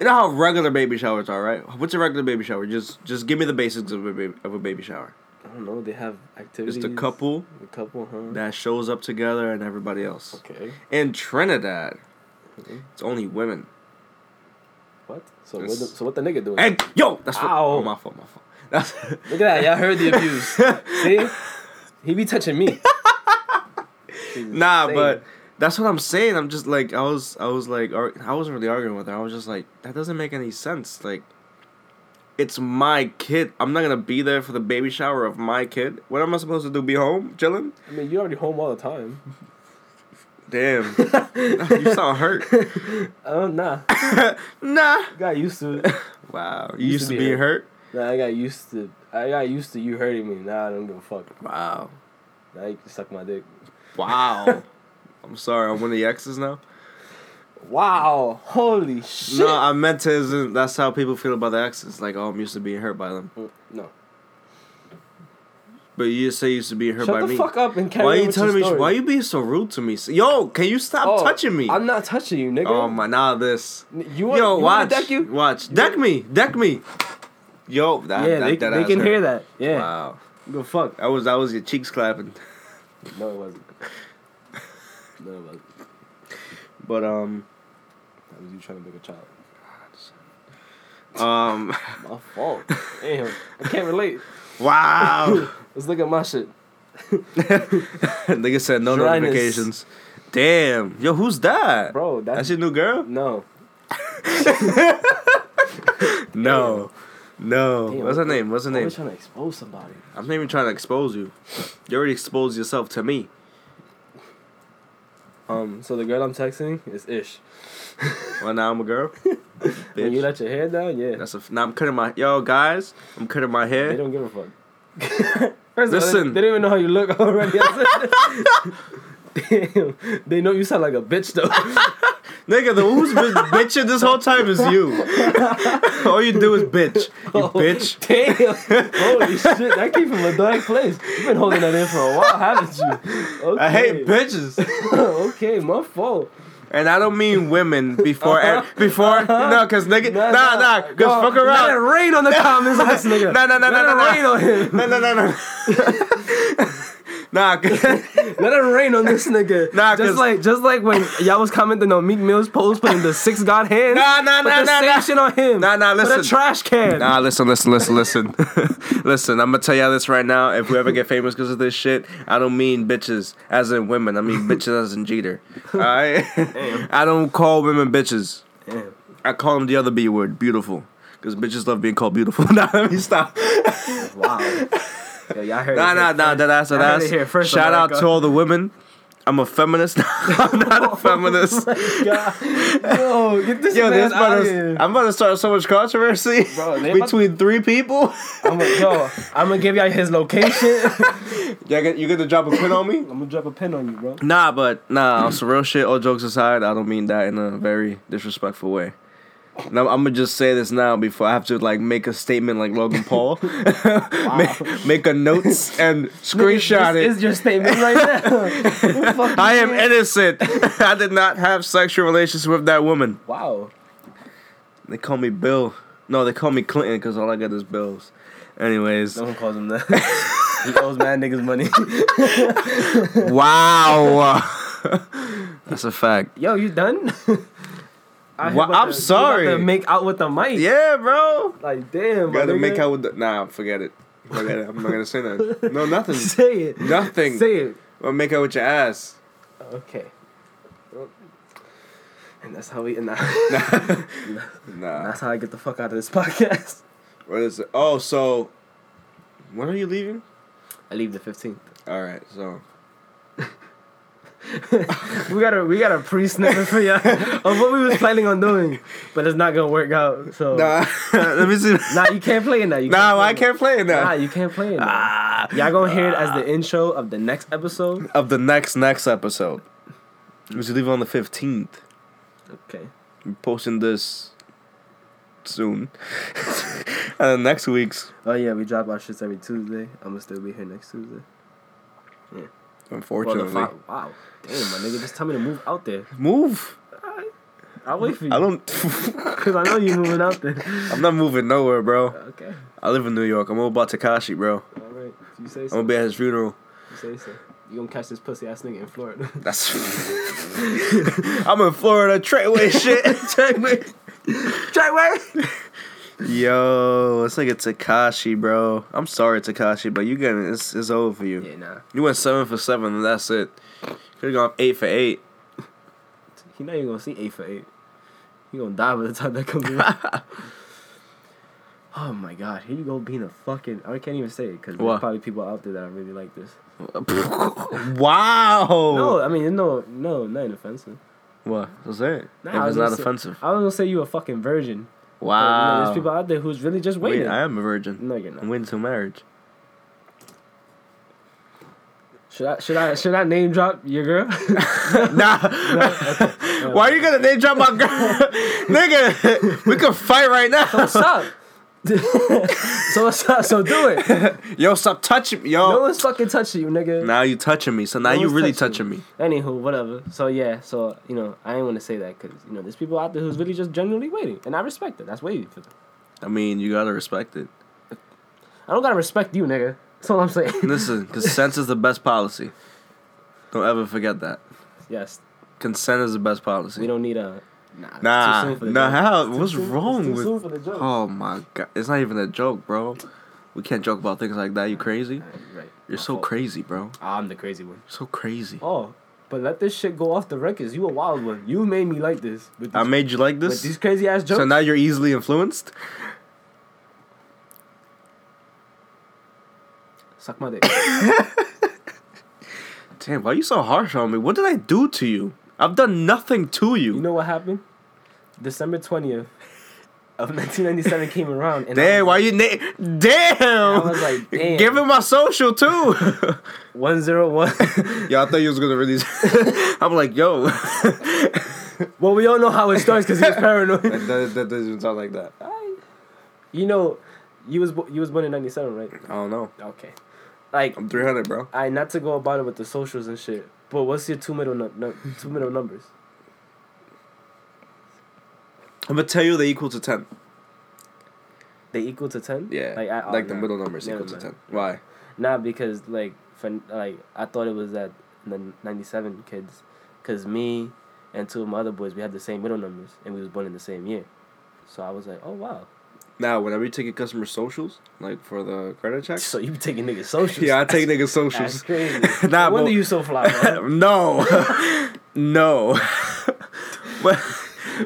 you know how regular baby showers are, right? What's a regular baby shower? Just, just give me the basics of a baby, of a baby shower. I don't know. They have activities. Just a couple A couple, huh? that shows up together and everybody else. okay. In Trinidad, it's only women. What? So what? The, so what the nigga doing? And yo, that's what. Ow. Oh, my fault, my fault. That's Look at that. Y'all heard the abuse. See? He be touching me. Nah, but that's what I'm saying. I'm just like I was, I was like, I wasn't really arguing with her. I was just like, that doesn't make any sense. Like, it's my kid. I'm not gonna be there for the baby shower of my kid. What am I supposed to do? Be home, chilling? I mean, you already home all the time. Damn, you sound hurt. Oh nah. nah. Got used to it. Wow, you used, to, being hurt. hurt. Nah, I got used to. I got used to you hurting me. Now I don't give a fuck. Wow, Now you can suck my dick. wow. I'm sorry. I'm one of the exes now. Wow! Holy shit! No, I meant to. Isn't that's how people feel about the exes? Like, oh, I'm used to being hurt by them. Mm, no. But you just say you used to be hurt Shut by the me. fuck up and carry Why on you with telling me? story. Why you being so rude to me? Yo, can you stop Oh, touching me? I'm not touching you, nigga. oh my, now this. You want, Yo, you watch, want to deck you? watch, deck me, deck me. Yo, that, yeah, that, they, that they ass can hurt. hear that. Yeah. Wow, Go fuck. that was that was your cheeks clapping. No, it wasn't. No, it wasn't. But um, That was you trying to make a child. um, My fault. Damn. I can't relate. wow. Let's look at my shit. Nigga said no Dryness. notifications. Damn, yo, who's that? Bro, that's, That's your new girl? no. No. No. Damn, What's her name? What's her name? Always trying to expose somebody. I'm not even trying to expose you. You already exposed yourself to me. Um, so the girl I'm texting is Ish. Well, now I'm a girl. When you let your hair down, yeah, That's a. F- now I'm cutting my. Yo, guys, I'm cutting my hair. they don't give a fuck. First of all, Listen. they, they don't even know how you look already. Damn, they know you sound like a bitch though. Nigga, the who's been bitching this whole time is you. All you do is bitch. You oh, bitch. Damn, holy shit, that came from a dark place. You've been holding that in for a while, haven't you? Okay. I hate bitches. okay, my fault. And I don't mean women before uh-huh. e- before uh-huh. no, cause nigga nah nah, cause No, fuck Let it around. rain on the comments on this nigga. No no no Let no no it rain on him. no no no no. Nah, 'cause- Let it rain on this nigga. Nah, just like just like when y'all was commenting on Meek Mill's post putting the six god hands. Nah, nah, nah, nah, nah. shit on him. Nah, nah, Put listen. a trash can. Nah, listen, listen, listen, listen. listen, I'm gonna tell y'all this right now. If we ever get famous because of this shit, I don't mean bitches as in women. I mean bitches as in Jeter. Alright? I don't call women bitches. Damn. I call them the other B word, beautiful. Because bitches love being called beautiful. nah, let me stop. Wow. Yo, y'all heard Nah, it nah, nah, first. that's here that's. first, Shout out to all the women. I'm a feminist. I'm not a oh feminist. God. Yo, get this Yo, man out to, here. I'm about to start so much controversy Bro, between three people. I'm gonna, yo, I'm gonna give y'all his location. you get- you gonna drop a pin on me? I'm gonna drop a pin on you, bro. Nah, but nah, some real shit, all jokes aside, I don't mean that in a very disrespectful way. Now, I'm gonna just say this now before I have to like make a statement like Logan Paul. make, make a notes and screenshot it. this it. is your statement right now. What the fuck I am saying? innocent. I did not have sexual relations with that woman. Wow. They call me Bill. No, they call me Clinton because all I got is bills. Anyways, No one calls him that. he owes mad niggas money. wow, that's a fact. Yo, you done? Here I'm to- sorry. to make out with the mic. Yeah, bro. Like damn. Gotta make out with the. Nah, forget it. Forget it. I'm not gonna say that. No, nothing. Say it. Nothing. Say it. Or make out with your ass. Okay. And that's how we. Nah. Nah. that's how I get the fuck out of this podcast. What is it? Oh, so. When are you leaving? I leave the fifteenth. All right, so. We got a we got a pre snippet for you of what we was planning on doing, but it's not gonna work out. So Nah, let me see. nah, you can't play it now. You Nah, I can't play it now. Nah, you can't play it. Now. Ah, Y'all gonna hear it as the intro of the next episode. of the next next episode. We should leave it on the fifteenth. Okay. We're posting this soon, and then next week's. Oh yeah, we drop our shits every Tuesday. I'm gonna still be here next Tuesday. Well, the Unfortunately, fi- wow, damn, my nigga, just tell me to move out there. move. I'll wait for you. I don't. Cause I know you moving out there. I'm not moving nowhere, bro. Okay. I live in New York. I'm all about Tekashi, bro. All right. You say so. I'm gonna be at his funeral. You say so. You gonna catch this pussy ass nigga in Florida? That's. I'm in Florida. Treyway shit. Treyway. Treyway. Yo, it's like a Tekashi, bro. I'm sorry, Tekashi, but you getting it's it's over for you. Yeah, nah. You went seven for seven, and that's it. Could have gone eight for eight. He not even gonna see eight for eight. He gonna die by the time that comes oh my god, here you go being a fucking. I can't even say it because there's probably people out there that are really like this. wow. No, I mean no, no, nothing offensive. What? What's that? Nah, if it's not say- offensive. I was gonna say you a fucking virgin. But, you know, Wow. there's people out there who's really just Wait, waiting. I am a virgin. no, you're not. I'm waiting till marriage. Should I should I should I name drop your girl? nah. Why are you gonna name drop my girl? Nigga, we could fight right now. What's up? so what's up? So do it. Yo, stop touching me. Yo. No one's fucking touching you, nigga. now you touching me. So now No you really touching touching me. Anywho, whatever. So yeah, so you know, I ain't want to say that because you know, there's people out there who's really just genuinely waiting, and I respect it. That's waiting for them. I mean, you gotta respect it. I don't gotta respect you, nigga. That's all I'm saying. Listen, consent is the best policy. Don't ever forget that. yes, Consent is the best policy. we don't need a. Nah, Nah, too soon for the nah, joke. how? It's too What's soon- it's wrong too with- soon for the joke. Oh my god, it's not even a joke, bro. We can't joke about things like that. You crazy? Right, right. You're My so fault. crazy, bro. I'm the crazy one. So crazy. Oh, but let this shit go off the records. You a wild one. You made me like this with I made you like with this. these crazy ass jokes. So now you're easily influenced. Suck my dick. Damn, why are you so harsh on me? What did I do to you? I've done nothing to you. You know what happened? December twentieth of nineteen ninety seven came around and Damn, why you na- Damn! I was like, damn. Give him my social too. one zero one. yeah, I thought you was gonna release. I'm like, yo. well, we all know how it starts because he was paranoid. that, that doesn't sound like that. you know, you was you was born in ninety seven, right? I don't know. Okay. Like, I'm 300, bro. I not to go about it with the socials and shit. But what's your two middle nu- nu- two middle numbers? I'm gonna tell you they equal to 10. They equal to ten. Yeah. Like, I, oh, like the middle numbers Never equal to 10. Why? Nah, because like for like I thought it was that the ninety seven kids, cause me and two of my other boys we had the same middle numbers and we was born in the same year, so I was like, oh wow. Now, whenever you take a customer socials, like for the credit check. So you be taking niggas socials? yeah, I take niggas That's socials. crazy. Nah, wonder but- you so fly, bro. no. no. but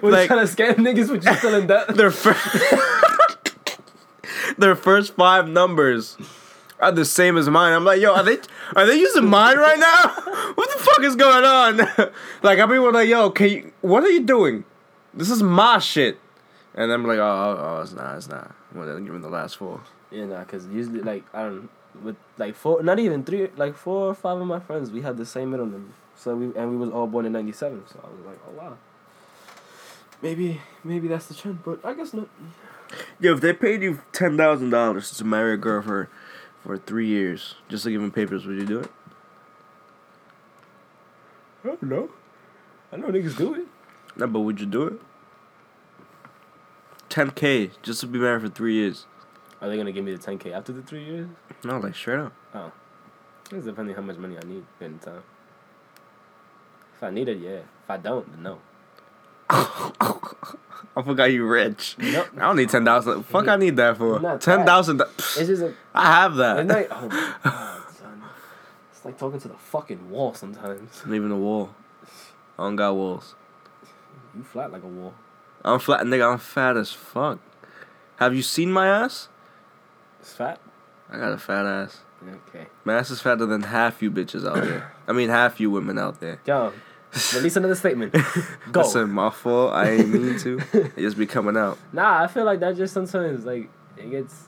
We're like- trying to scam niggas, but you still that? their first their first five numbers are the same as mine. I'm like, yo, are they are they using mine right now? What the fuck is going on? like, I mean, like, yo, can you, what are you doing? This is my shit. And I'm like, oh, oh, oh it's not, it's not. Well, then give me the last four. Yeah, nah, cause usually like I don't with like four, not even three, like four or five of my friends, we had the same middle name. So we and we was all born in ninety seven. So I was like, oh wow. Maybe maybe that's the trend, but I guess not. Yo, if they paid you ten thousand dollars to marry a girl for for three years just to give them papers, would you do it? I don't know. I know niggas do it. No, but would you do it? Ten k just to be married for three years. Are they gonna give me the ten k after the three years? No, like straight up. Oh, it's depending how much money I need in time. If I need it, yeah. If I don't, then no. I forgot you rich. Nope. I don't need ten thousand. Fuck, I need that for Not ten thousand. It's just a. I have that. like, oh my god, son. It's like talking to the fucking wall sometimes. I'm Leaving the wall. I don't got walls. You flat like a wall. I'm flat, nigga. I'm fat as fuck. Have you seen my ass? It's fat. I got a fat ass. Okay. My ass is fatter than half you bitches out there. I mean, half you women out there. Yo, release another statement. Go. Listen, my fault. I ain't mean to. It just be coming out. Nah, I feel like that just sometimes like it gets.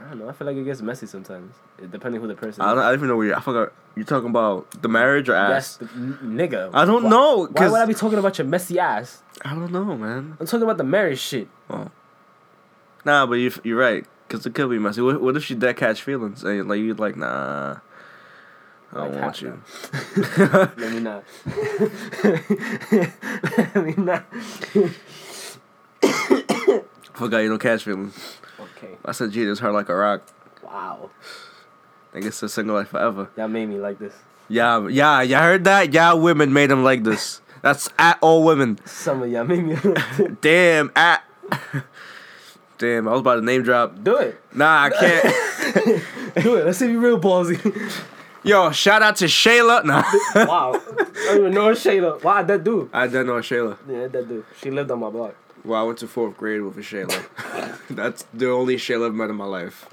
I don't know. I feel like it gets messy sometimes, depending who the person. I don't, is. I don't even know where you. I forgot. You talking about the marriage or Yes, ass? the, n- nigga. I don't Why- know. Why would I be talking about your messy ass? I don't know, man. I'm talking about the marriage shit. Oh. Nah, but you, you're right. Cause it could be messy. What, what if she dead catch feelings and like you're like nah. I don't Like, want you. Let me not. Let me not. Forgot you don't catch feelings. Okay. I said, gee, this hurt like a rock. Wow. Nigga a single life forever. Y'all made me like this. Yeah, yeah, y'all heard that? Yeah, women made him like this. That's at all women. Some of y'all made me like this. Damn, at. Damn, I was about to name drop. Do it. Nah, I can't. Do it. Let's see if you're real ballsy. Yo, shout out to Shayla. Nah. wow. I don't even know Shayla. Wow, that dude. I didn't know Shayla. Yeah, that dude. She lived on my block. Well, I went to fourth grade with a Shayla. That's the only Shayla I've met in my life.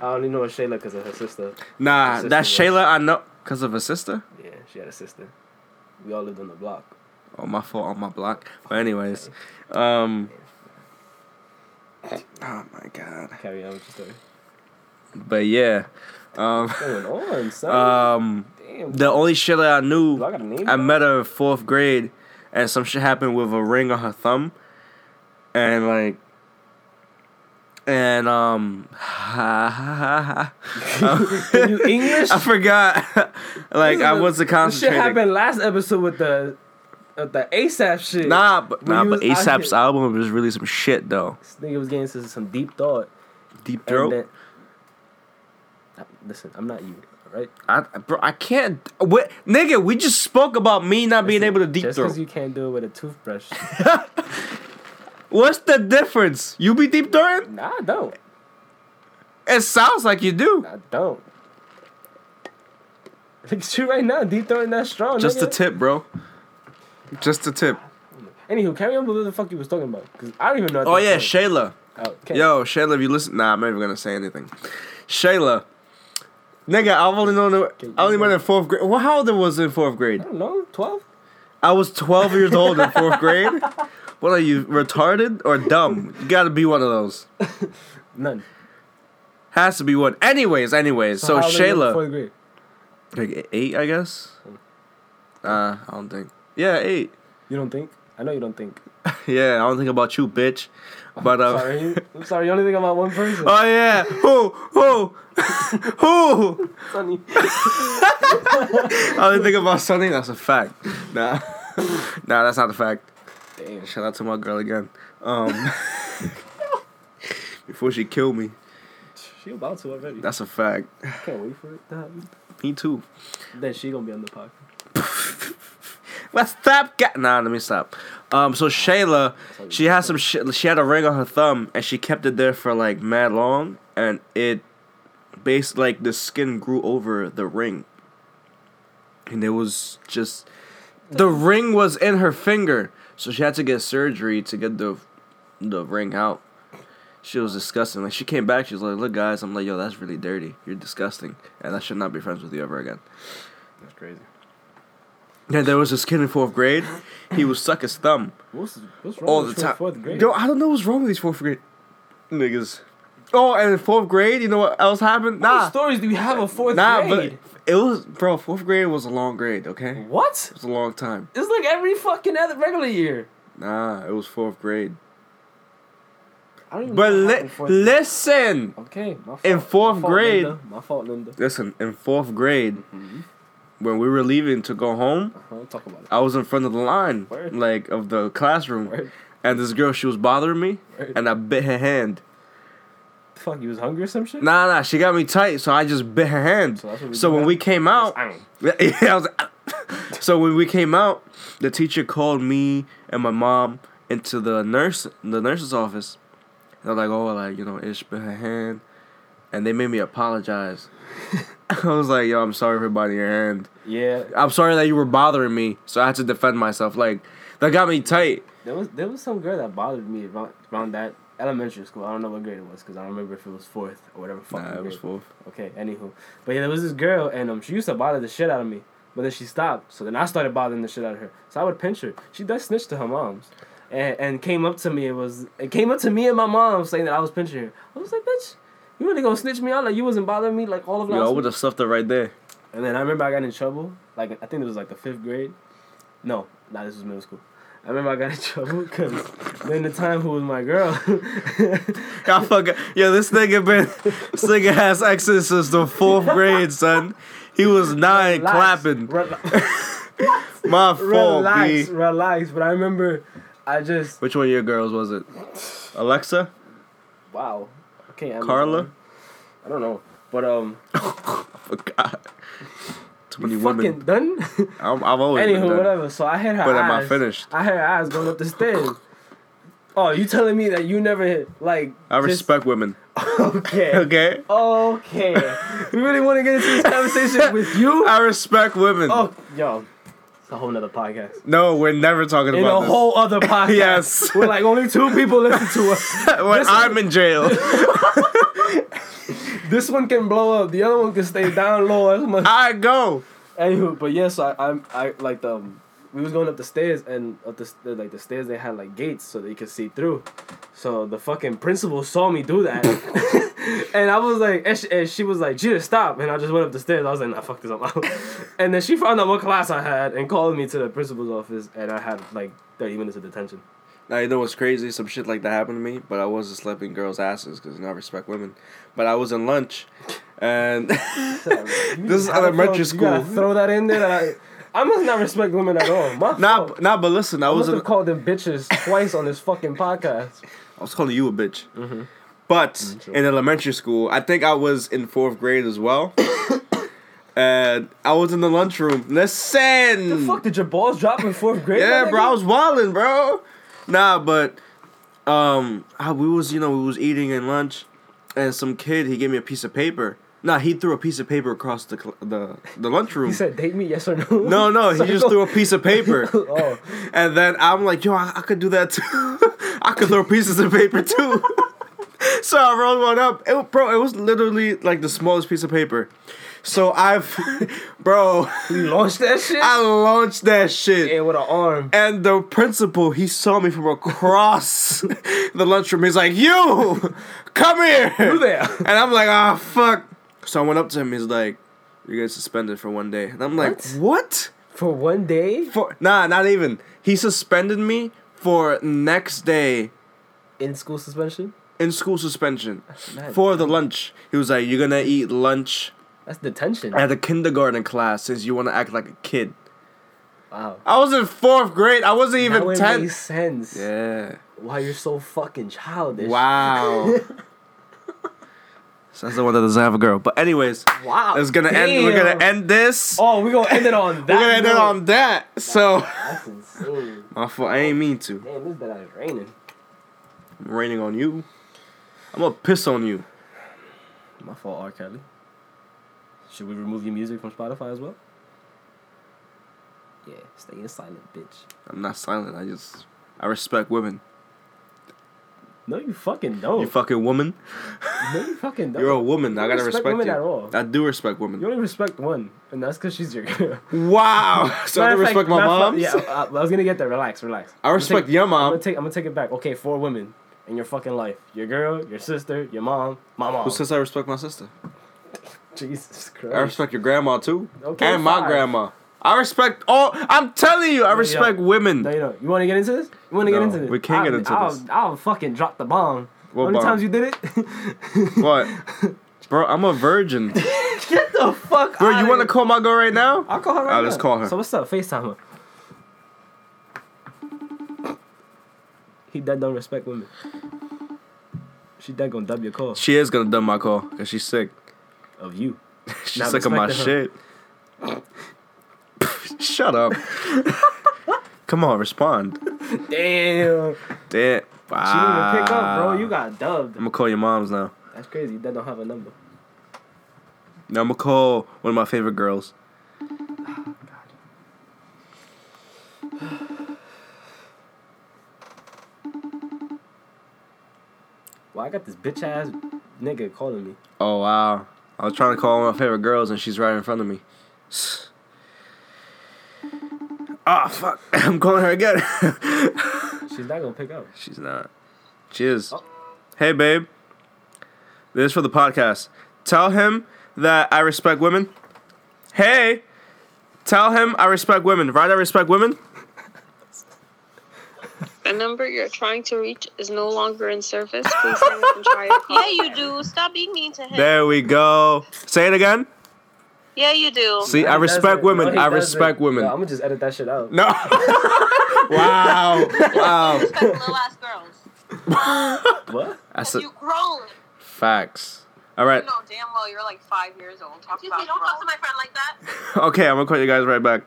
I only know Shayla because of her sister. Nah, Her that sister Shayla I know because of her sister. Yeah, she had a sister. We all lived on the block. Oh, my fault on my block. But anyways, um. Oh my god. Carry on with your story. But yeah, um, What's going on, son? um, Damn. the only Shayla I knew, Do I got a name? I met her in fourth grade, and some shit happened with a ring on her thumb, and like. And um, ha ha ha. you English? I forgot. like I wasn't This shit happened last episode with the with the ASAP shit. Nah, but When nah, but ASAP's album was really some shit though. This nigga was getting into some deep thought. Deep throat. then- Listen, I'm not you, Right? I, bro, I can't. What, nigga? We just spoke about me not being able to deep Just throat. because you can't do it with a toothbrush. What's the difference? You be deep throating? nah, I don't. It sounds like you do. I don't. Look at you right now, deep throating that strong. Just a tip, bro. Just a tip. Anywho, carry on with what the fuck you was talking about. Cause I don't even know. Oh yeah, point. Shayla. Oh, okay. Yo, Shayla, if you listen, nah, I'm not even gonna say anything. Shayla, Nigga, I've only known. The, I only went in fourth grade. Well, how old was in fourth grade? I don't know, twelve. I was 12 years old in fourth grade. What are you, retarded or dumb? You gotta be one of those. None. Has to be one. Anyways, anyways. So, how old are you in Shayla, like eight, I guess. Uh, I don't think. Yeah, eight. You don't think? I know you don't think. Yeah, I don't think about you, bitch. But uh, Sorry, I'm sorry. You only think about one person. oh yeah, who, who, who? Sonny. I only think about Sunny. That's a fact. Nah, nah, that's not a fact. Damn. Shout out to my girl again. Um, before she killed me. She about to already. That's a fact. Can't wait for it to happen. Me too. Then she gonna be on the podcast. Let's stop. Ga- nah, let me stop. Um, so Shayla, she had some shit. She had a ring on her thumb, and she kept it there for like mad long, and it, based like the skin grew over the ring, and it was just, the ring was in her finger, so she had to get surgery to get the, the ring out. She was disgusting. Like she came back, she was like, "Look, guys," I'm like, "Yo, that's really dirty. You're disgusting, and I should not be friends with you ever again." That's crazy. And there was this kid in fourth grade. He would suck his thumb What's what's wrong all with the time. Fourth grade. Yo, I don't know what's wrong with these fourth grade niggas. Oh, and fourth grade, you know what else happened? What Nah, stories do we have of fourth nah, grade? but it was bro. Fourth grade was a long grade. Okay, What? it was a long time. It's like every fucking other regular year. Nah, it was fourth grade. I don't even But li- happened in fourth listen, Okay, my fault. in fourth My fault, grade- Linda. My fault, Linda. listen. In fourth grade, Mhm. when we were leaving to go home, Uh-huh, talk about it. I was in front of the line, Word. like of the classroom, Word. and this girl she was bothering me, Word. and I bit her hand. Fuck, you was hungry or some shit? Nah, nah, she got me tight, so I just bit her hand. So that's what we So when now? we came out, Yes, yeah, I was. so when we came out, the teacher called me and my mom into the nurse, the nurse's office. They're like, "Oh, like you know, Ish bit her hand," and they made me apologize. I was like, "Yo, I'm sorry for biting your hand. Yeah, I'm sorry that you were bothering me, so I had to defend myself. Like that got me tight. there was there was some girl that bothered me around, around that elementary school. I don't know what grade it was because I don't remember if it was fourth or whatever. Fucking Nah, it was fourth. Okay, anywho. But yeah, there was this girl, and um, she used to bother the shit out of me. But then she stopped. So then I started bothering the shit out of her. So I would pinch her. She does snitch to her mom's. And, and came up to me. It was it came up to me and my mom saying that I was pinching her. I was like, bitch, you really gonna snitch me out like you wasn't bothering me like all of last Yo, I week?" would have stuffed it right there. And then I remember I got in trouble. Like I think it was like the fifth grade. No, nah, this was middle school. I remember I got in trouble because then the time who was my girl. I forgot. Yo, this nigga been this nigga has exes since the fourth grade, son. He was nine Relax. clapping. My fault, relax, B. relax. But I remember, I just Which one of your girls was it? Alexa? wow. Okay. Carla? I don't know, but um, I forgot. Many you women. fucking done. I'm, I've always been Anywho, done. whatever. So I had her But eyes. am I finished? I had her eyes going up the stairs. Oh, you telling me that you never like? I just- respect women. Okay. Okay? Okay. we really want to get into this conversation with you? I respect women. Oh, yo. It's a whole nother podcast. No, we're never talking about this. In about a this. whole other podcast. Yes. we're like only two people listen to us. when Listen. I'm in jail. This one can blow up. The other one can stay down low as much. I go. Anywho, but yes, I I'm I like the um, we was going up the stairs and up the like the stairs they had like gates so they could see through. So the fucking principal saw me do that, and I was like, and she, and she was like, "Gina, stop!" And I just went up the stairs. I was like, "Nah, fuck this, out." and then she found out what class I had and called me to the principal's office, and I had like thirty minutes of detention. Now you know what's crazy? Some shit like that happened to me, but I wasn't slapping girls' asses because you know I respect women. But I was in lunch, and This is elementary school. throw that in there. That I, I must not respect women at all. My nah, fault. nah. But listen, I I was must have called them bitches twice on this fucking podcast. I was calling you a bitch. Mm-hmm. But sure. in elementary school, I think I was in fourth grade as well. and I was in the lunchroom. Listen. The fuck did your balls drop in fourth grade? Yeah, bro, I was wilding, bro. Nah, but um, how we was, you know, we was eating in lunch, and some kid he gave me a piece of paper. Nah, he threw a piece of paper across the cl- the the lunchroom. He said, "Date me, yes or no." no, no, he just threw a piece of paper. oh, And then I'm like, yo, I, I could do that too. I could throw pieces of paper too. so I rolled one up. It, bro, it was literally like the smallest piece of paper. So I've, bro, You launched that shit? I launched that shit. yeah, with an arm. And the principal, he saw me from across the lunchroom. He's like, "You, come here." You there? And I'm like, "Ah, fuck." So I went up to him. He's like, "You get suspended for one day." And I'm like, What? "What?" For one day? For nah, not even. He suspended me for next day In school suspension? in school suspension for the lunch. He was like, "You're gonna eat lunch That's detention. at the kindergarten class since you want to act like a kid." Wow. I was in fourth grade. I wasn't even it ten. makes sense. Yeah. Why you're so fucking childish. Wow. so that's the one that doesn't have a girl. But anyways, Wow. it's gonna end. We're gonna end this. Oh, we're gonna end it on that. we're gonna end it on that. So, That's insane. my fault. I ain't mean to. Damn, this bed is raining. I'm raining on you. I'm gonna piss on you. My fault, R. Kelly. Should we remove your music from Spotify as well? Yeah, stay in silent, bitch. I'm not silent. I just I respect women. No, you fucking don't. You fucking woman. no, you fucking don't. You're a woman. I gotta respect respect, women you. at all. I do respect women. You only respect one, and that's because she's your girl. Wow. so I don't of fact- respect my mom. Yeah, I, I was gonna get there. Relax, relax. I respect take- your I'm mom. gonna take. I'm gonna take it back. Okay, four women in your fucking life: your girl, your sister, your mom, my mom. Who says I respect my sister? Jesus Christ. I respect your grandma too. Okay, and my grandma. I respect all. I'm telling you, I respect women. No, you don't. You want to get into this? You want to No, get into this? we can't get I'll, into I'll, this. I'll fucking drop the bomb. What How many bomb? times you did it? What? Bro, I'm a virgin. Get the fuck Bro, you want to call my girl right now? I'll call her right Alright, let's call her. So what's up? FaceTime her. He dead don't respect women. She dead gonna dub your call She is gonna dump my call because she's sick. of you. She's Not sick of my respecting shit. Shut up. Come on, respond. Damn. Damn. Wow. She didn't even pick up, bro. You got dubbed. I'm gonna call your moms now. That's crazy. Dead don't have a number. Now I'm gonna call one of my favorite girls. Well, I got this bitch ass nigga calling me. Oh wow. I was trying to call one of my favorite girls and she's right in front of me. Ah fuck. I'm calling her again. She's not gonna pick up. she's not. She is. Oh. Hey babe. This is for the podcast. Tell him that I respect women. Hey. Tell him I respect women. Right I respect women? The number you're trying to reach is no longer in service. Please hang up and try your call. Yeah, you do. Stop being mean to him. There we go. Say it again. Yeah, you do. See, I No, he respect women. No, he I doesn't. respect women. Yo, I'm gonna just edit that shit out. No. wow. Wow. Respect little ass girls. What? That's a, You grown. facts. All right. You know damn well you're like five years old. Talk Excuse about me, don't talk to my friend like that. Okay, I'm gonna call you guys right back.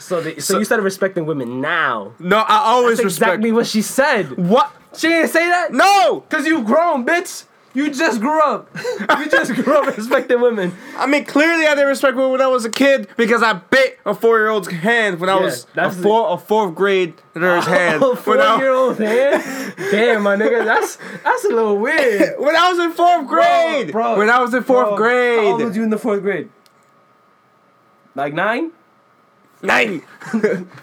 So, the, so, So- you started respecting women now. No, I always That's respect. exactly what she said. What? She didn't say that. No. Cause you grown, bitch. You just grew up. you just grew up respecting women. I mean, clearly I didn't respect women when I was a kid because I bit a four-year-old's hand when I Yeah, was a four, a fourth grade nerd's hand. Oh, when, I, four-year-old hand. Damn, my nigga, that's that's a little weird. when I was in fourth grade. bro, when I was in fourth Bro, grade. How old was you in the fourth grade? Like nine? Nine.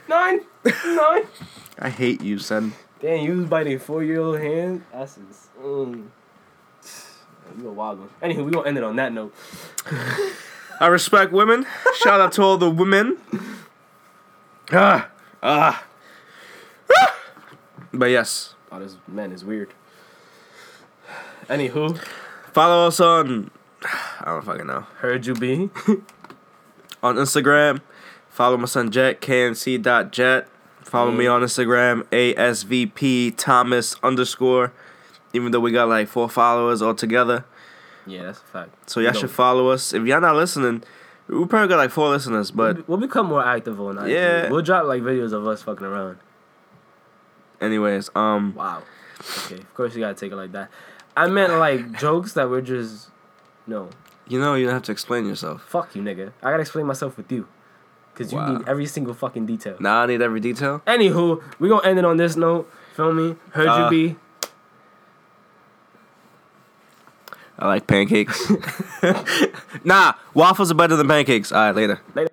Nine? Nine? I hate you, son. Damn, you was biting four-year-old hand. That's mm. You a wild one. Anywho, we gonna end it on that note. I respect women. Shout out to all the women. Ah, ah. Ah. But yes, Oh, this man is weird. Anywho, follow us on. I don't fucking know. heard you be. On Instagram, follow my son Jet knc.jet. Follow me on Instagram asvp thomas underscore. Even though we got like four followers altogether, yeah, that's a fact. so y'all should follow us. If y'all not listening, we probably got like four listeners, but we'll, we'll become more active on IG. Yeah. We'll drop like videos of us fucking around. anyways, um, Wow. Okay, of course you gotta take it like that. I meant like jokes that were just no. you know you don't have to explain yourself. Fuck you, nigga. I gotta explain myself with you. Cause you need every single fucking detail. Nah, I need every detail. Anywho, we gonna end it on this note. Feel me? Heard Uh, you be. I like pancakes. nah, waffles are better than pancakes. All right, later. Later.